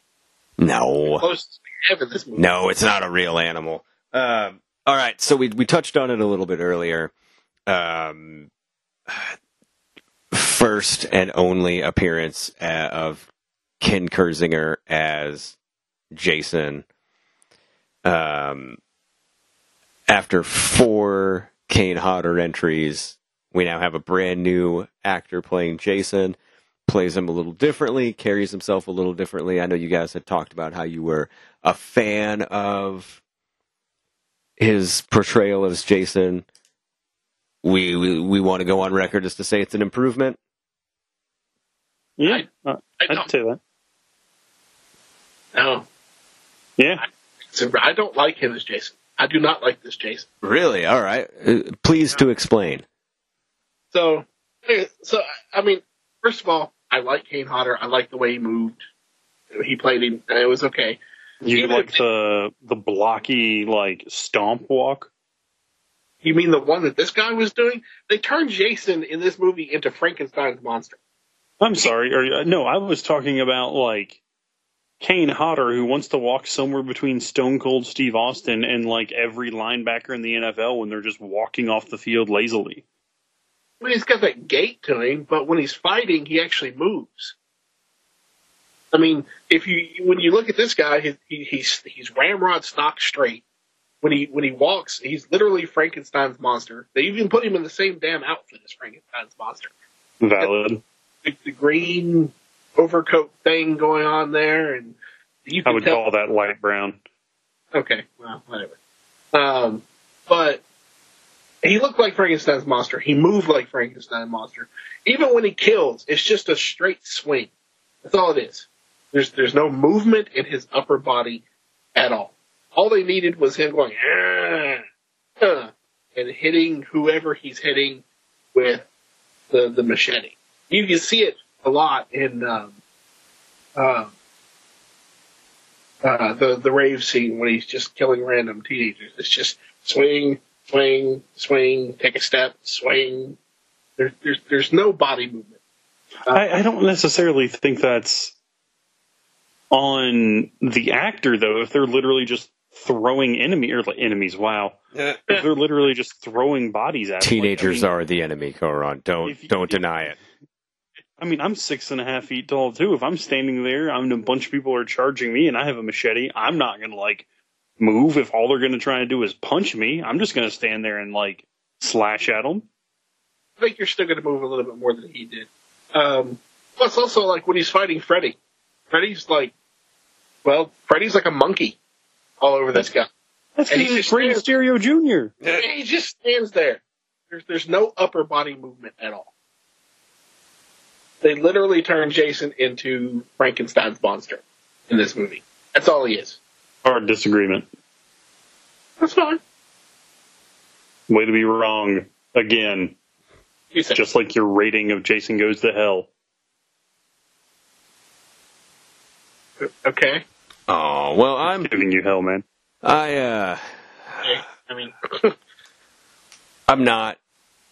No. closest we have in this movie. No, it's not a real animal. Um, all right, so we we touched on it a little bit earlier. Um, first and only appearance uh, of Ken Kirzinger as Jason. Um, after four Kane Hodder entries, we now have a brand new actor playing Jason. Plays him a little differently, carries himself a little differently. I know you guys had talked about how you were a fan of his portrayal as Jason. We we, we want to go on record as to say it's an improvement. Yeah, uh, I I'd don't, say that. no, Yeah, So I don't like him as Jason. I do not like this Jason. Really? All right. Uh, please to explain. So, so I mean, first of all, I like Kane Hodder. I like the way he moved. He played him. It was okay. you Even like the the blocky like stomp walk. You mean the one that this guy was doing? They turned Jason in this movie into Frankenstein's monster. I'm sorry, or uh, no, I was talking about like Kane Hodder, who wants to walk somewhere between Stone Cold Steve Austin and like every linebacker in the NFL when they're just walking off the field lazily. I mean, he's got that gait to him, but when he's fighting, he actually moves. I mean, if you when you look at this guy, he, he, he's he's ramrod stock straight. When he when he walks, he's literally Frankenstein's monster. They even put him in the same damn outfit as Frankenstein's monster. Valid. The, the green overcoat thing going on there, and you I would tell. call that light brown. Okay, well, whatever. Um, but he looked like Frankenstein's monster. He moved like Frankenstein's monster. Even when he kills, it's just a straight swing. That's all it is. There's there's no movement in his upper body at all. All they needed was him going "Ah, ah," and hitting whoever he's hitting with the the machete. You can see it a lot in um, um, uh, the the rave scene when he's just killing random teenagers. It's just swing, swing, swing, take a step, swing. There's there's there's no body movement. Uh, I, I don't necessarily think that's on the actor though. If they're literally just throwing enemy or enemies, wow. If they're literally just throwing bodies at them, like, I Teenagers mean- are the enemy, Coron. Don't If you- don't deny it. I mean, I'm six and a half feet tall too. If I'm standing there, I'm a bunch of people are charging me, and I have a machete. I'm not gonna like move if all they're gonna try to do is punch me. I'm just gonna stand there and like slash at them. I think you're still going to move a little bit more than he did. Um, plus, also like when he's fighting Freddy, Freddy's like, well, Freddy's like a monkey all over this guy. That's And he's Rey Mysterio Jr. He just stands there. There's there's no upper body movement at all. They literally turn Jason into Frankenstein's monster in this movie. That's all he is. Hard disagreement. That's fine. Way to be wrong again. You said Just like your rating of Jason Goes to Hell. okay. Oh well, I'm Giving you hell, man. I uh Okay. I mean, I'm not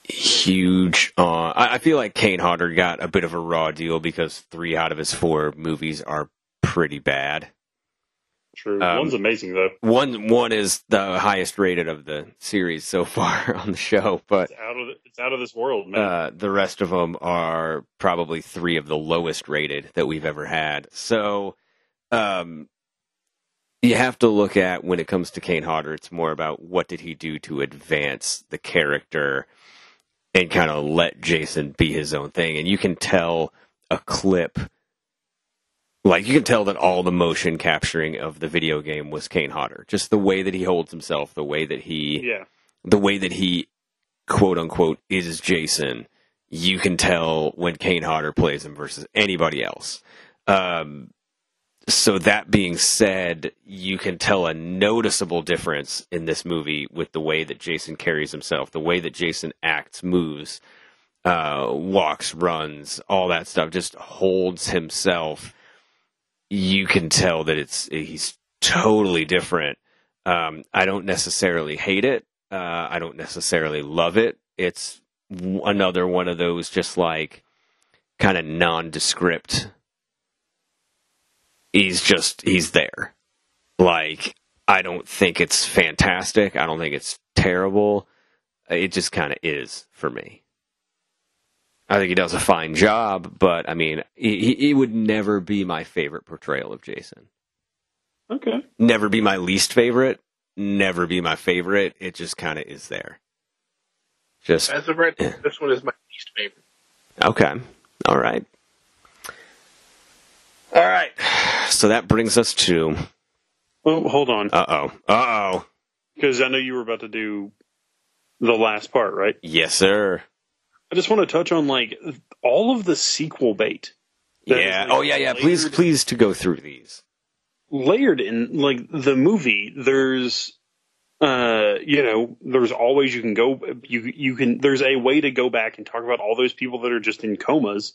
huge on. I, I feel like Kane Hodder got a bit of a raw deal because three out of his four movies are pretty bad. True. Um, One's amazing though. One one is the highest rated of the series so far on the show, but It's out of it's out of this world, man. uh, the rest of them are probably three of the lowest rated that we've ever had. So, um, you have to look at when it comes to Kane Hodder, it's more about what did he do to advance the character and kind of let Jason be his own thing. And you can tell a clip, like you can tell that all the motion capturing of the video game was Kane Hodder. Just the way that he holds himself, the way that he, Yeah. the way that he, quote unquote, is Jason. You can tell when Kane Hodder plays him versus anybody else. Um, so that being said, you can tell a noticeable difference in this movie with the way that Jason carries himself, the way that Jason acts, moves, uh, walks, runs, all that stuff, just holds himself. You can tell that it's he's totally different. Um, I don't necessarily hate it. Uh, I don't necessarily love it. It's another one of those just like kind of nondescript he's just he's there. Like I don't think it's fantastic. I don't think it's terrible. It just kind of is for me. I think he does a fine job, but I mean, he, he would never be my favorite portrayal of Jason. Okay. Never be my least favorite. Never be my favorite. It just kind of is there. Just As of right, now, this one is my least favorite. Okay. All right. All right. So that brings us to. Oh, hold on. Uh oh. Uh oh. Because I know you were about to do the last part, right? Yes, sir. I just want to touch on like all of the sequel bait. is, Yeah. like, Oh, yeah, yeah. Please, please to go through these. layered in like the movie there's uh you know there's always you can go you you can there's a way to go back and talk about all those people that are just in comas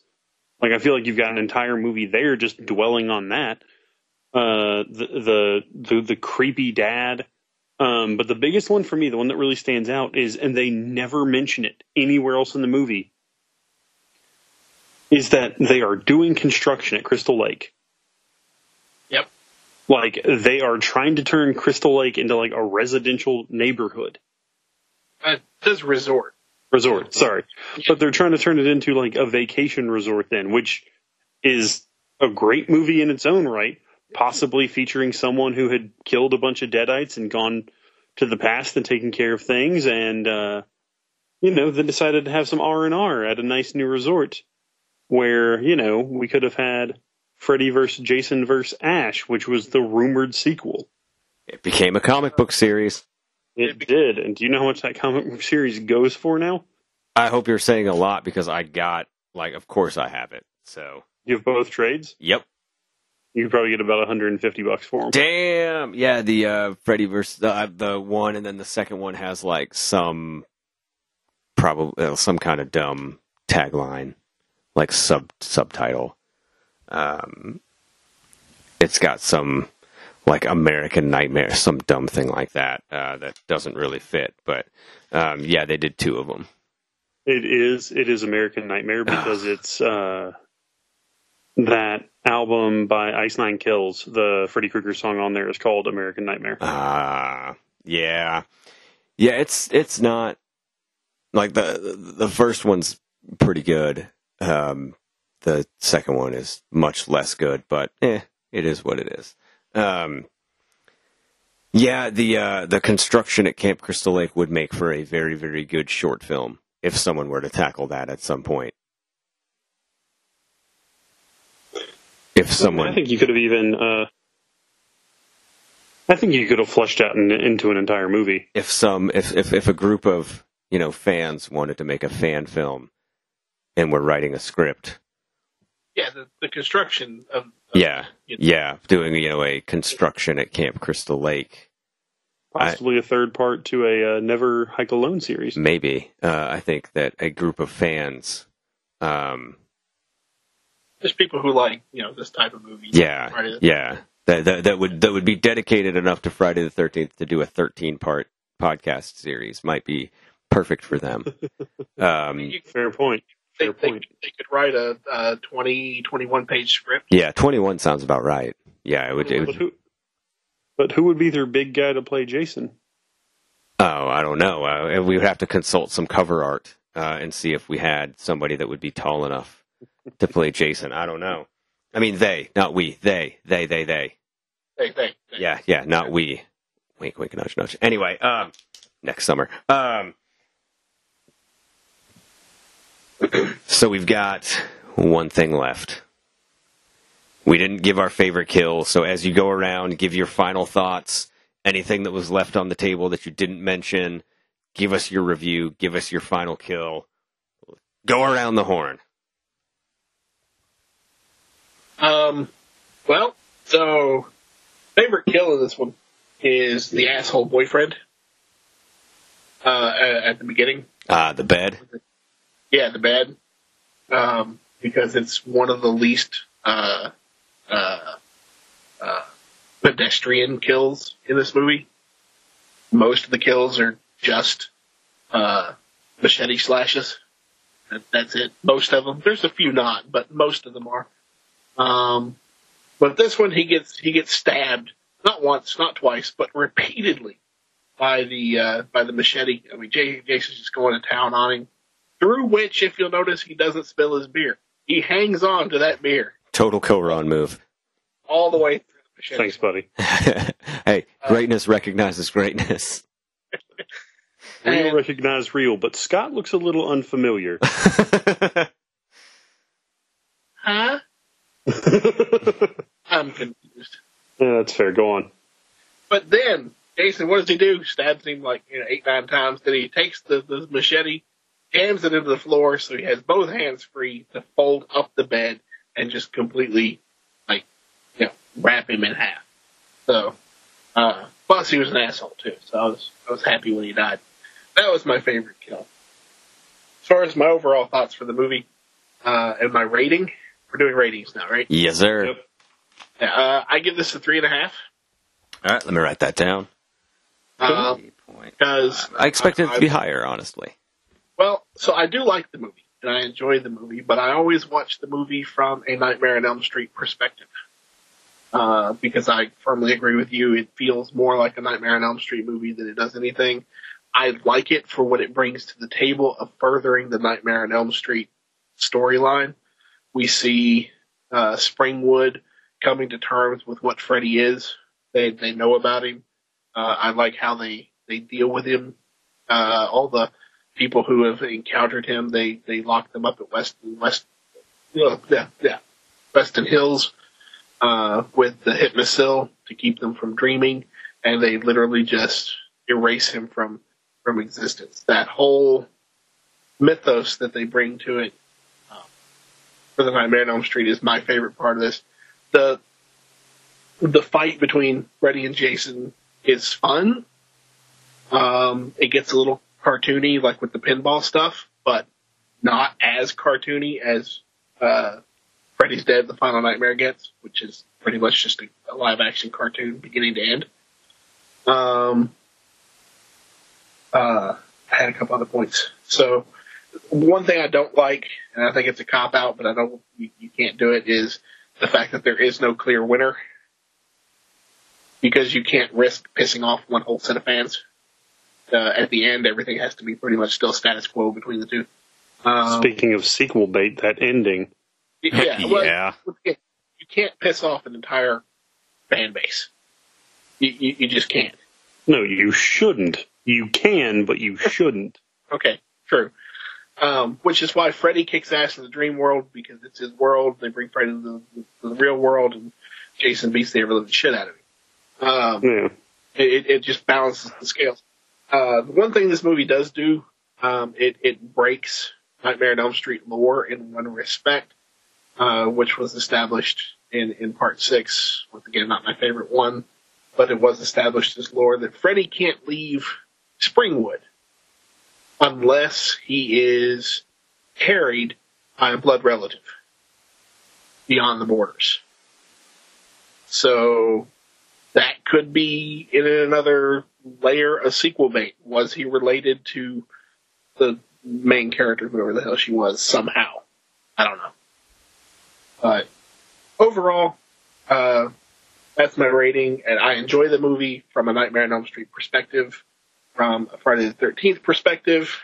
like i feel like you've got an entire movie there just dwelling on that uh the the the, the creepy dad um but the biggest one for me the one that really stands out is and they never mention it anywhere else in the movie is that they are doing construction at crystal lake Yep. like they are trying to turn Crystal Lake into like a residential neighborhood Uh, it says resort. resort. Sorry, but they're trying to turn it into like a vacation resort then, which is a great movie in its own right. Possibly featuring someone who had killed a bunch of deadites and gone to the past and taken care of things, and uh, you know, then decided to have some R and R at a nice new resort where you know we could have had Freddy versus Jason versus Ash, which was the rumored sequel. It became a comic book series. It did. And do you know how much that comic book series goes for now? I hope you're saying a lot because I got, like, of course I have it. So, You have both trades. yep. You could probably get about 150 bucks for them. Damn. Yeah, the uh, Freddy versus the, uh, the one, and then the second one has, like, some, probably, uh, some kind of dumb tagline, like sub subtitle. Um, it's got some like American Nightmare, some dumb thing like that uh, that doesn't really fit. But um, yeah, they did two of them. It is. It is American Nightmare because it's uh, that album by Ice Nine Kills. The Freddy Krueger song on there is called American Nightmare. Ah, yeah, yeah. It's it's not like the the first one's pretty good. Um, the second one is much less good, but eh, it is what it is. Um, yeah, the uh, the construction at Camp Crystal Lake would make for a very very good short film if someone were to tackle that at some point. If someone, I think you could have even. Uh, I think you could have fleshed out in, into an entire movie. if some if, if if a group of you know fans wanted to make a fan film and were writing a script Yeah, the, the construction of, of yeah you know, yeah doing you know a construction at camp crystal lake Possibly a third part to a uh, Never Hike Alone series. maybe uh, i think that a group of fans um just people who like you know this type of movie. yeah Friday the- yeah that, that that would that would be dedicated enough to friday the 13th to do a 13 part podcast series might be perfect for them um Fair point. they, Fair they, point. they could write a, a 20, 21 page script. yeah 21 sounds about right yeah it would, it But who, but who would be their big guy to play Jason? Oh, I don't know. Uh, we would have to consult some cover art uh, and see if we had somebody that would be tall enough to play Jason. I don't know. I mean, they, not we. They, they, they, they. They, they, they. Yeah, yeah, not we. Wink, wink, nudge, nudge. Anyway, um, next summer. Um, so we've got one thing left. We didn't give our favorite kill, so as you go around, give your final thoughts. Anything that was left on the table that you didn't mention, give us your review, give us your final kill. Go around the horn. Um, well, so favorite kill in this one is the asshole boyfriend. Uh, at, at the beginning, Ah, the bed. yeah, the bed, um, because it's one of the least uh, uh, uh, pedestrian kills in this movie. Most of the kills are just uh, machete slashes. That's it. Most of them. There's a few not, but most of them are. Um, but this one, he gets he gets stabbed not once, not twice, but repeatedly by the uh, by the machete. I mean, Jay, Jason's just going to town on him. Through which, if you'll notice, he doesn't spill his beer. He hangs on to that beer Total Koron move. all the way through the machete. Thanks, buddy. hey, greatness recognizes greatness. Real And- recognize real, but Scott looks a little unfamiliar. Huh? I'm confused. Yeah, that's fair. Go on. But then Jason, what does he do? Stabs him like you know eight nine times. Then he takes the, the machete, jams it into the floor, so he has both hands free to fold up the bed and just completely like you know wrap him in half. So, uh, plus he was an asshole too. So I was I was happy when he died. That was my favorite kill. As far as my overall thoughts for the movie uh, and my rating, we're doing ratings now, right? yes, sir. Yep. Yeah, uh, I give this a three and a half. All right, let me write that down. Um, because I expected it to be higher, honestly. Well, so I do like the movie and I enjoy the movie, but I always watch the movie from a Nightmare on Elm Street perspective. Uh, because I firmly agree with you, it feels more like a Nightmare on Elm Street movie than it does anything. I like it for what it brings to the table of furthering the Nightmare on Elm Street storyline. We see uh, Springwood coming to terms with what Freddy is. They they know about him. Uh, I like how they they deal with him. Uh, all the people who have encountered him, they they lock them up at West West yeah yeah Westin Hills uh, with the Hypnocil to keep them from dreaming, and they literally just erase him from from existence. That whole mythos that they bring to it for the Nightmare on Elm Street is my favorite part of this. The the fight between Freddy and Jason is fun. Um, it gets a little cartoony, like with the pinball stuff, but not as cartoony as uh, Freddy's Dead: The Final Nightmare gets, which is pretty much just a, a live action cartoon beginning to end. Um, uh, I had a couple other points. So one thing I don't like, and I think it's a cop out, but I don't you, you can't do it, is the fact that there is no clear winner because you can't risk pissing off one whole set of fans. Uh, at the end, everything has to be pretty much still status quo between the two. Um, Speaking of sequel bait, that ending. yeah, well, Yeah. you can't piss off an entire fan base. You, you, you just can't. No, you shouldn't. You can, but you shouldn't. Okay, true. Um, which is why Freddy kicks ass in the dream world because it's his world. They bring Freddy to the, the, the real world, and Jason beats the ever living shit out of him. Um, Yeah. it, it just balances the scales. Uh, the one thing this movie does do, um, it, it breaks Nightmare on Elm Street lore in one respect, uh, which was established in, in part six. Once again, not my favorite one, but it was established as lore that Freddy can't leave Springwood unless he is carried by a blood relative beyond the borders. So that could be in another layer of sequel bait. Was he related to the main character, whoever the hell she was, somehow? I don't know. But overall, uh, that's my rating, and I enjoy the movie from a Nightmare on Elm Street perspective. From a Friday the Thirteenth perspective,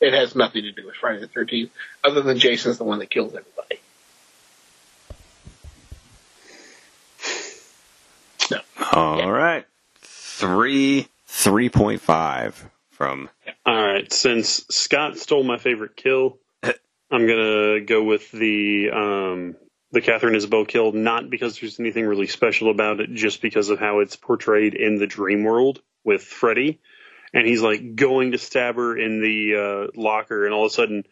it has nothing to do with Friday the Thirteenth, other than Jason's the one that kills everybody. All right, three three point five from All right, since Scott stole my favorite kill, I'm gonna go with the um, the Katharine Isabelle kill. Not because there's anything really special about it, just because of how it's portrayed in the dream world with Freddy, and he's like going to stab her in the uh, locker, and all of a sudden.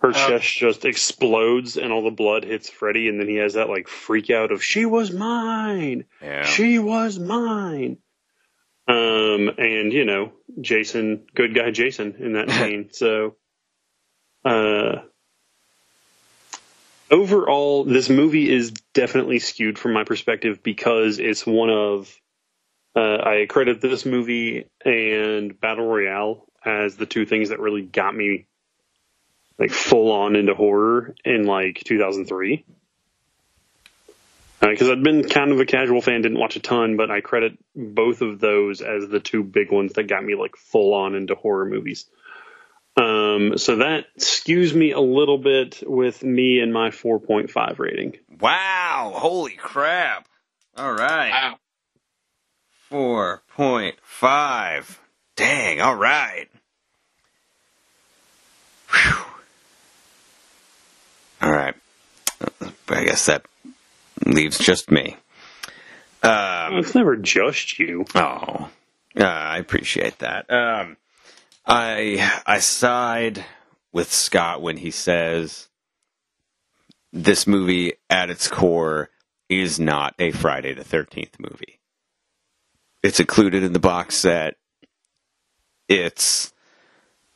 Her Oh. chest just explodes and all the blood hits Freddy, and then he has that like freak out of "She was mine, yeah. she was mine." Um, and you know, Jason, good guy Jason in that scene. So, uh, overall, this movie is definitely skewed from my perspective because it's one of, uh, I credit this movie and Battle Royale as the two things that really got me like full on into horror in like 2003 because I'd been kind of a casual fan, didn't watch a ton, but I credit both of those as the two big ones that got me like full on into horror movies. Um, so that skews me a little bit with me and my 4.5 rating. Wow! Holy crap! All right, Wow. Four point five. Dang! All right. Whew. All right. I guess that leaves just me. Um, It's never just you. Oh, uh, I appreciate that. Um, I I side with Scott when he says this movie, at its core, is not a Friday the Thirteenth movie. It's included in the box set. It's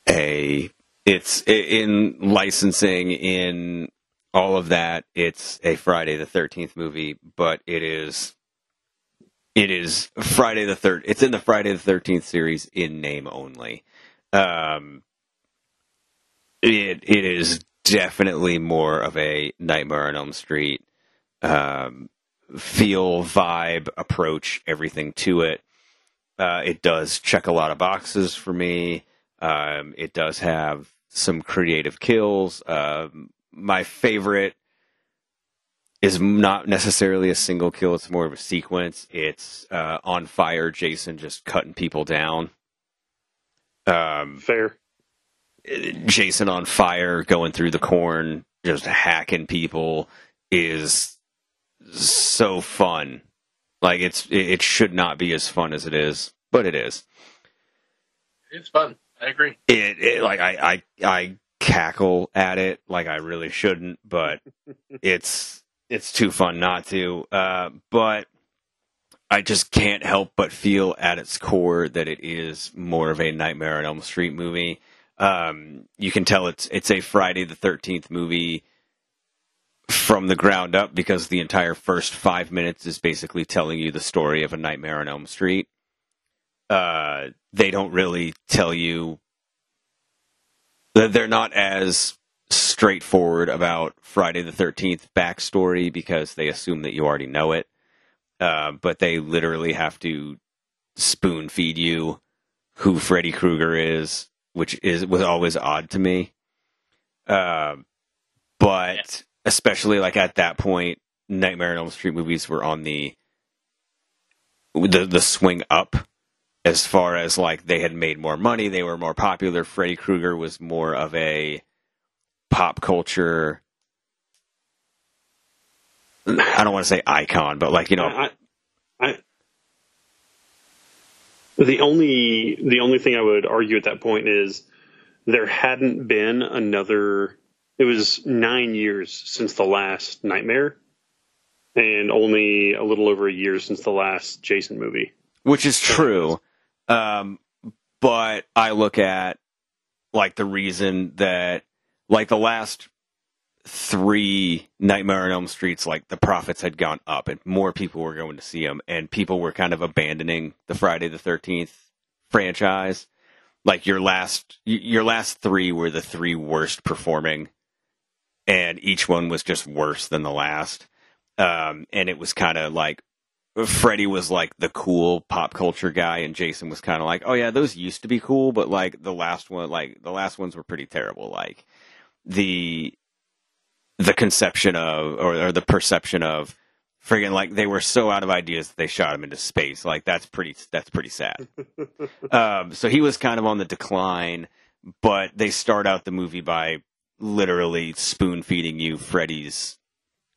a it's in licensing in all of that. It's a Friday the Thirteenth movie, but it is it is Friday the third. It's in the Friday the Thirteenth series in name only. Um, it it is definitely more of a Nightmare on Elm Street um, feel, vibe, approach, everything to it. Uh, it does check a lot of boxes for me. Um, it does have some creative kills. Um, my favorite is not necessarily a single kill. It's more of a sequence. It's uh, on fire. Jason just cutting people down. Um, Fair. Jason on fire going through the corn, just hacking people is so fun. Like it's it, should not be as fun as it is, but it is. It's fun. I agree. It, it like I, I I cackle at it like I really shouldn't, but it's it's too fun not to. Uh, but I just can't help but feel at its core that it is more of a Nightmare on Elm Street movie. Um, you can tell it's it's a Friday the Thirteenth movie from the ground up because the entire first five minutes is basically telling you the story of a Nightmare on Elm Street. Uh, they don't really tell you that they're not as straightforward about Friday the Thirteenth backstory because they assume that you already know it. Uh, but they literally have to spoon feed you who Freddy Krueger is, which is was always odd to me. Uh, but especially like at that point, Nightmare on Elm Street movies were on the the the swing up as far as like they had made more money, they were more popular. Freddy Krueger was more of a pop culture. I don't want to say icon, but like you know, I, I, the only the only thing I would argue at that point is there hadn't been another. It was nine years since the last Nightmare, and only a little over a year since the last Jason movie. which is true. Um, but I look at like the reason that like the last three Nightmare on Elm Streets, like the profits had gone up and more people were going to see them, and people were kind of abandoning the Friday the Thirteenth franchise. Like your last, your last three were the three worst performing, and each one was just worse than the last. Um, and it was kind of like Freddy was like the cool pop culture guy, and Jason was kind of like, oh yeah, those used to be cool, but like the last one, like the last ones were pretty terrible. Like the the conception of or, or the perception of friggin' like they were so out of ideas that they shot him into space. Like that's pretty that's pretty sad. um, so he was kind of on the decline, but they start out the movie by literally spoon feeding you Freddy's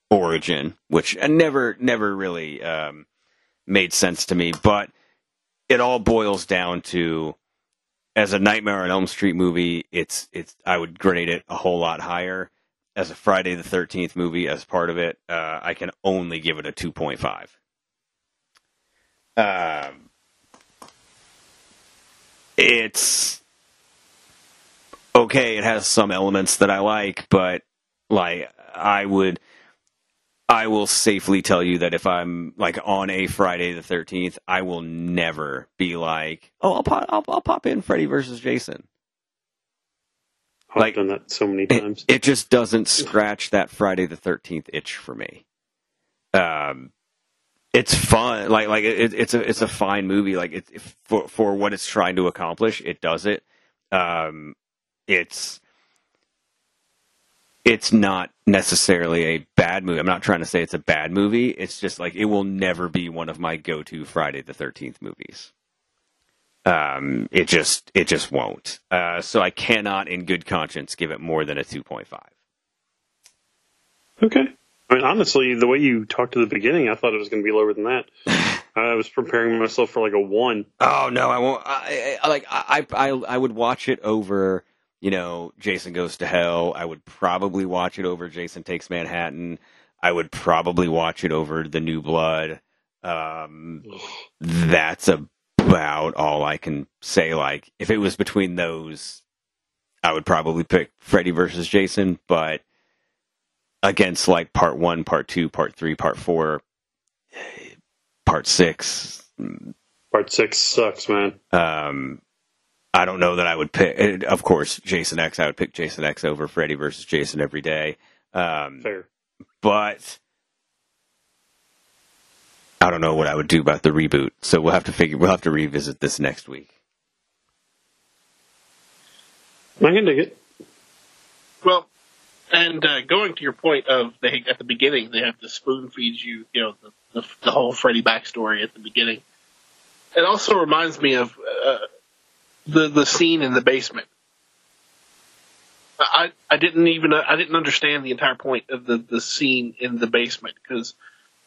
origin, which never never really um, made sense to me. But it all boils down to as a Nightmare on Elm Street movie, it's it's I would grade it a whole lot higher. As a Friday the Thirteenth movie, as part of it, uh, I can only give it a two point five. Um, it's okay. It has some elements that I like, but like I would I will safely tell you that if I'm like on a Friday the 13th, I will never be like, oh, I'll pop, I'll, I'll pop in Freddy versus Jason. I've Like- done that so many times. it just doesn't scratch that Friday the 13th itch for me. Um, it's fun. Like, like it, it's a, it's a fine movie. Like it, for, for what it's trying to accomplish, it does it. Um, it's, it's not necessarily a bad movie. I'm not trying to say it's a bad movie. It's just like it will never be one of my go-to Friday the 13th movies. Um, it just it just won't. Uh, so I cannot, in good conscience, give it more than a 2.5. Okay. I mean, honestly, the way you talked to the beginning, I thought it was going to be lower than that. I was preparing myself for like a one. Oh no, I won't. I, I like I, I I would watch it over. You know, Jason Goes to Hell. I would probably watch it over Jason Takes Manhattan. I would probably watch it over The New Blood. Um, that's about all I can say. Like, if it was between those, I would probably pick Freddy versus Jason. But against like part one, part two, part three, part four, part six, Part six sucks, man. um, I don't know that I would pick. Of course, Jason X. I would pick Jason X over Freddy versus Jason every day. Um, Fair. but I don't know what I would do about the reboot. So we'll have to figure. We'll have to revisit this next week. I can dig it. Well, and uh, going to your point of they at the beginning they have to spoon feed you, you know, the, the, the whole Freddy backstory at the beginning. It also reminds me of uh, the the scene in the basement. I I didn't even I didn't understand the entire point of the the scene in the basement because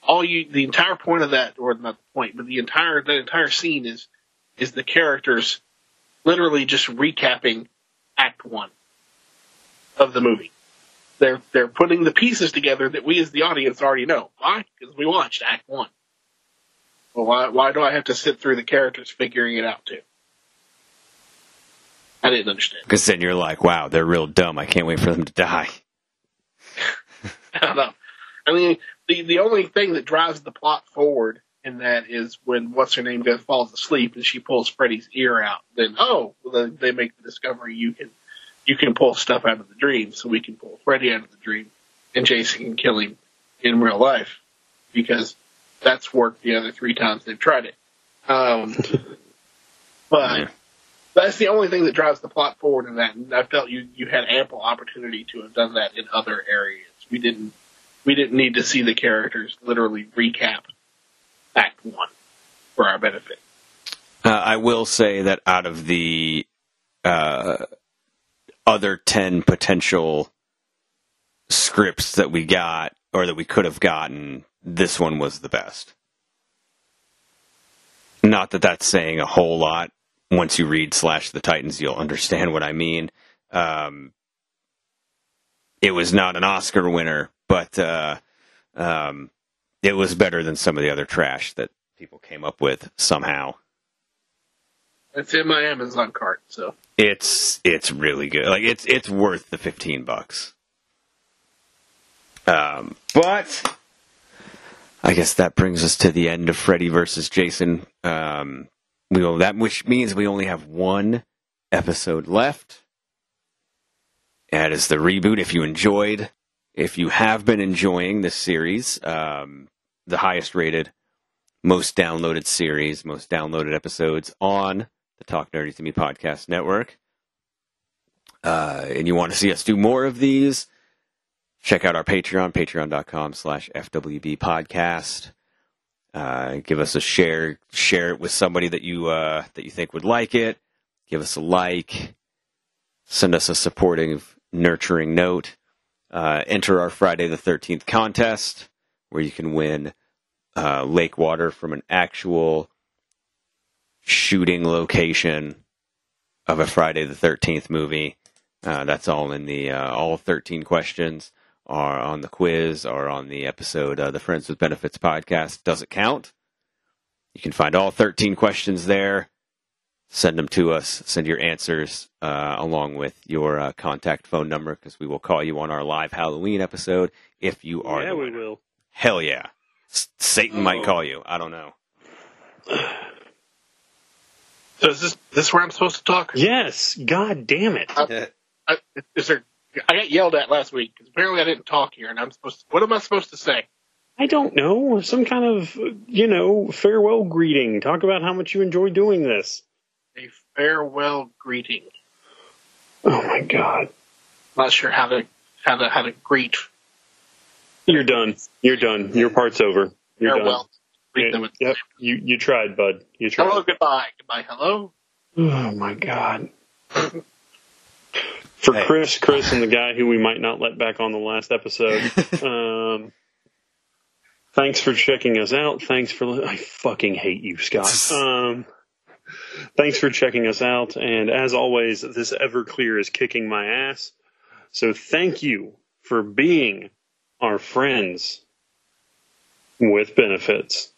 all you the entire point of that or not the point but the entire the entire scene is is the characters literally just recapping act 1 of the movie. They're they're putting the pieces together that we as the audience already know. Why? Because we watched Act One. Well, why why do I have to sit through the characters figuring it out too? I didn't understand. Because then you're like, wow, they're real dumb. I can't wait for them to die. I don't know. I mean, the the only thing that drives the plot forward in that is when what's her name goes falls asleep and she pulls Freddy's ear out. Then oh, well, they make the discovery you can you can pull stuff out of the dream, so we can pull Freddy out of the dream, and Jason can kill him in real life because that's worked the other three times they've tried it. Um, but Yeah. That's the only thing that drives the plot forward in that. And I felt you you had ample opportunity to have done that in other areas. We didn't we didn't need to see the characters literally recap Act One for our benefit. Uh, I will say that out of the uh, other 10 potential scripts that we got or that we could have gotten, this one was the best. Not that that's saying a whole lot. Once you read Slash the Titans, you'll understand what I mean. Um, it was not an Oscar winner, but uh, um, it was better than some of the other trash that people came up with somehow. It's in my Amazon cart, so It's it's really good. Like it's it's worth the fifteen bucks. Um, but I guess that brings us to the end of Freddy versus Jason. Um, we will, that which means we only have one episode left. That is the reboot. If you enjoyed, if you have been enjoying this series, um, the highest rated, most downloaded series, most downloaded episodes on the Talk Nerdy to Me podcast network, uh, and you want to see us do more of these, check out our Patreon, patreon.com slash FWB podcast. Uh, give us a share, share it with somebody that you, uh, that you think would like it. Give us a like. Send us a supportive, nurturing note. Uh, enter our Friday the 13th contest where you can win, uh, lake water from an actual shooting location of a Friday the 13th movie. Uh, that's all in the, all 13 questions are on the quiz or on the episode, uh, the Friends with Benefits podcast. Does it count? You can find all 13 questions there. Send them to us. Send your answers uh, along with your uh, contact phone number because we will call you on our live Halloween episode if you are. yeah, the we will. Hell yeah. S- Satan might call you. I don't know. So is this this where I'm supposed to talk? Yes. God damn it. Uh, I, is there? I got yelled at last week because apparently I didn't talk here, and I'm supposed. To, what am I supposed to say? I don't know. Some kind of, you know, farewell greeting. Talk about how much you enjoy doing this. A farewell greeting. Oh my god. Not sure how to how to how to greet You're done. You're done. Your part's over. You're farewell. done. Them yep. You you tried, bud. You tried. hello, goodbye, goodbye, hello. Oh my god. For Hey. Chris, Chris, and the guy who we might not let back on the last episode. um, thanks for checking us out. Thanks for li- I fucking hate you, Scott. Um, thanks for checking us out. And as always, this Everclear is kicking my ass. So thank you for being our friends with benefits.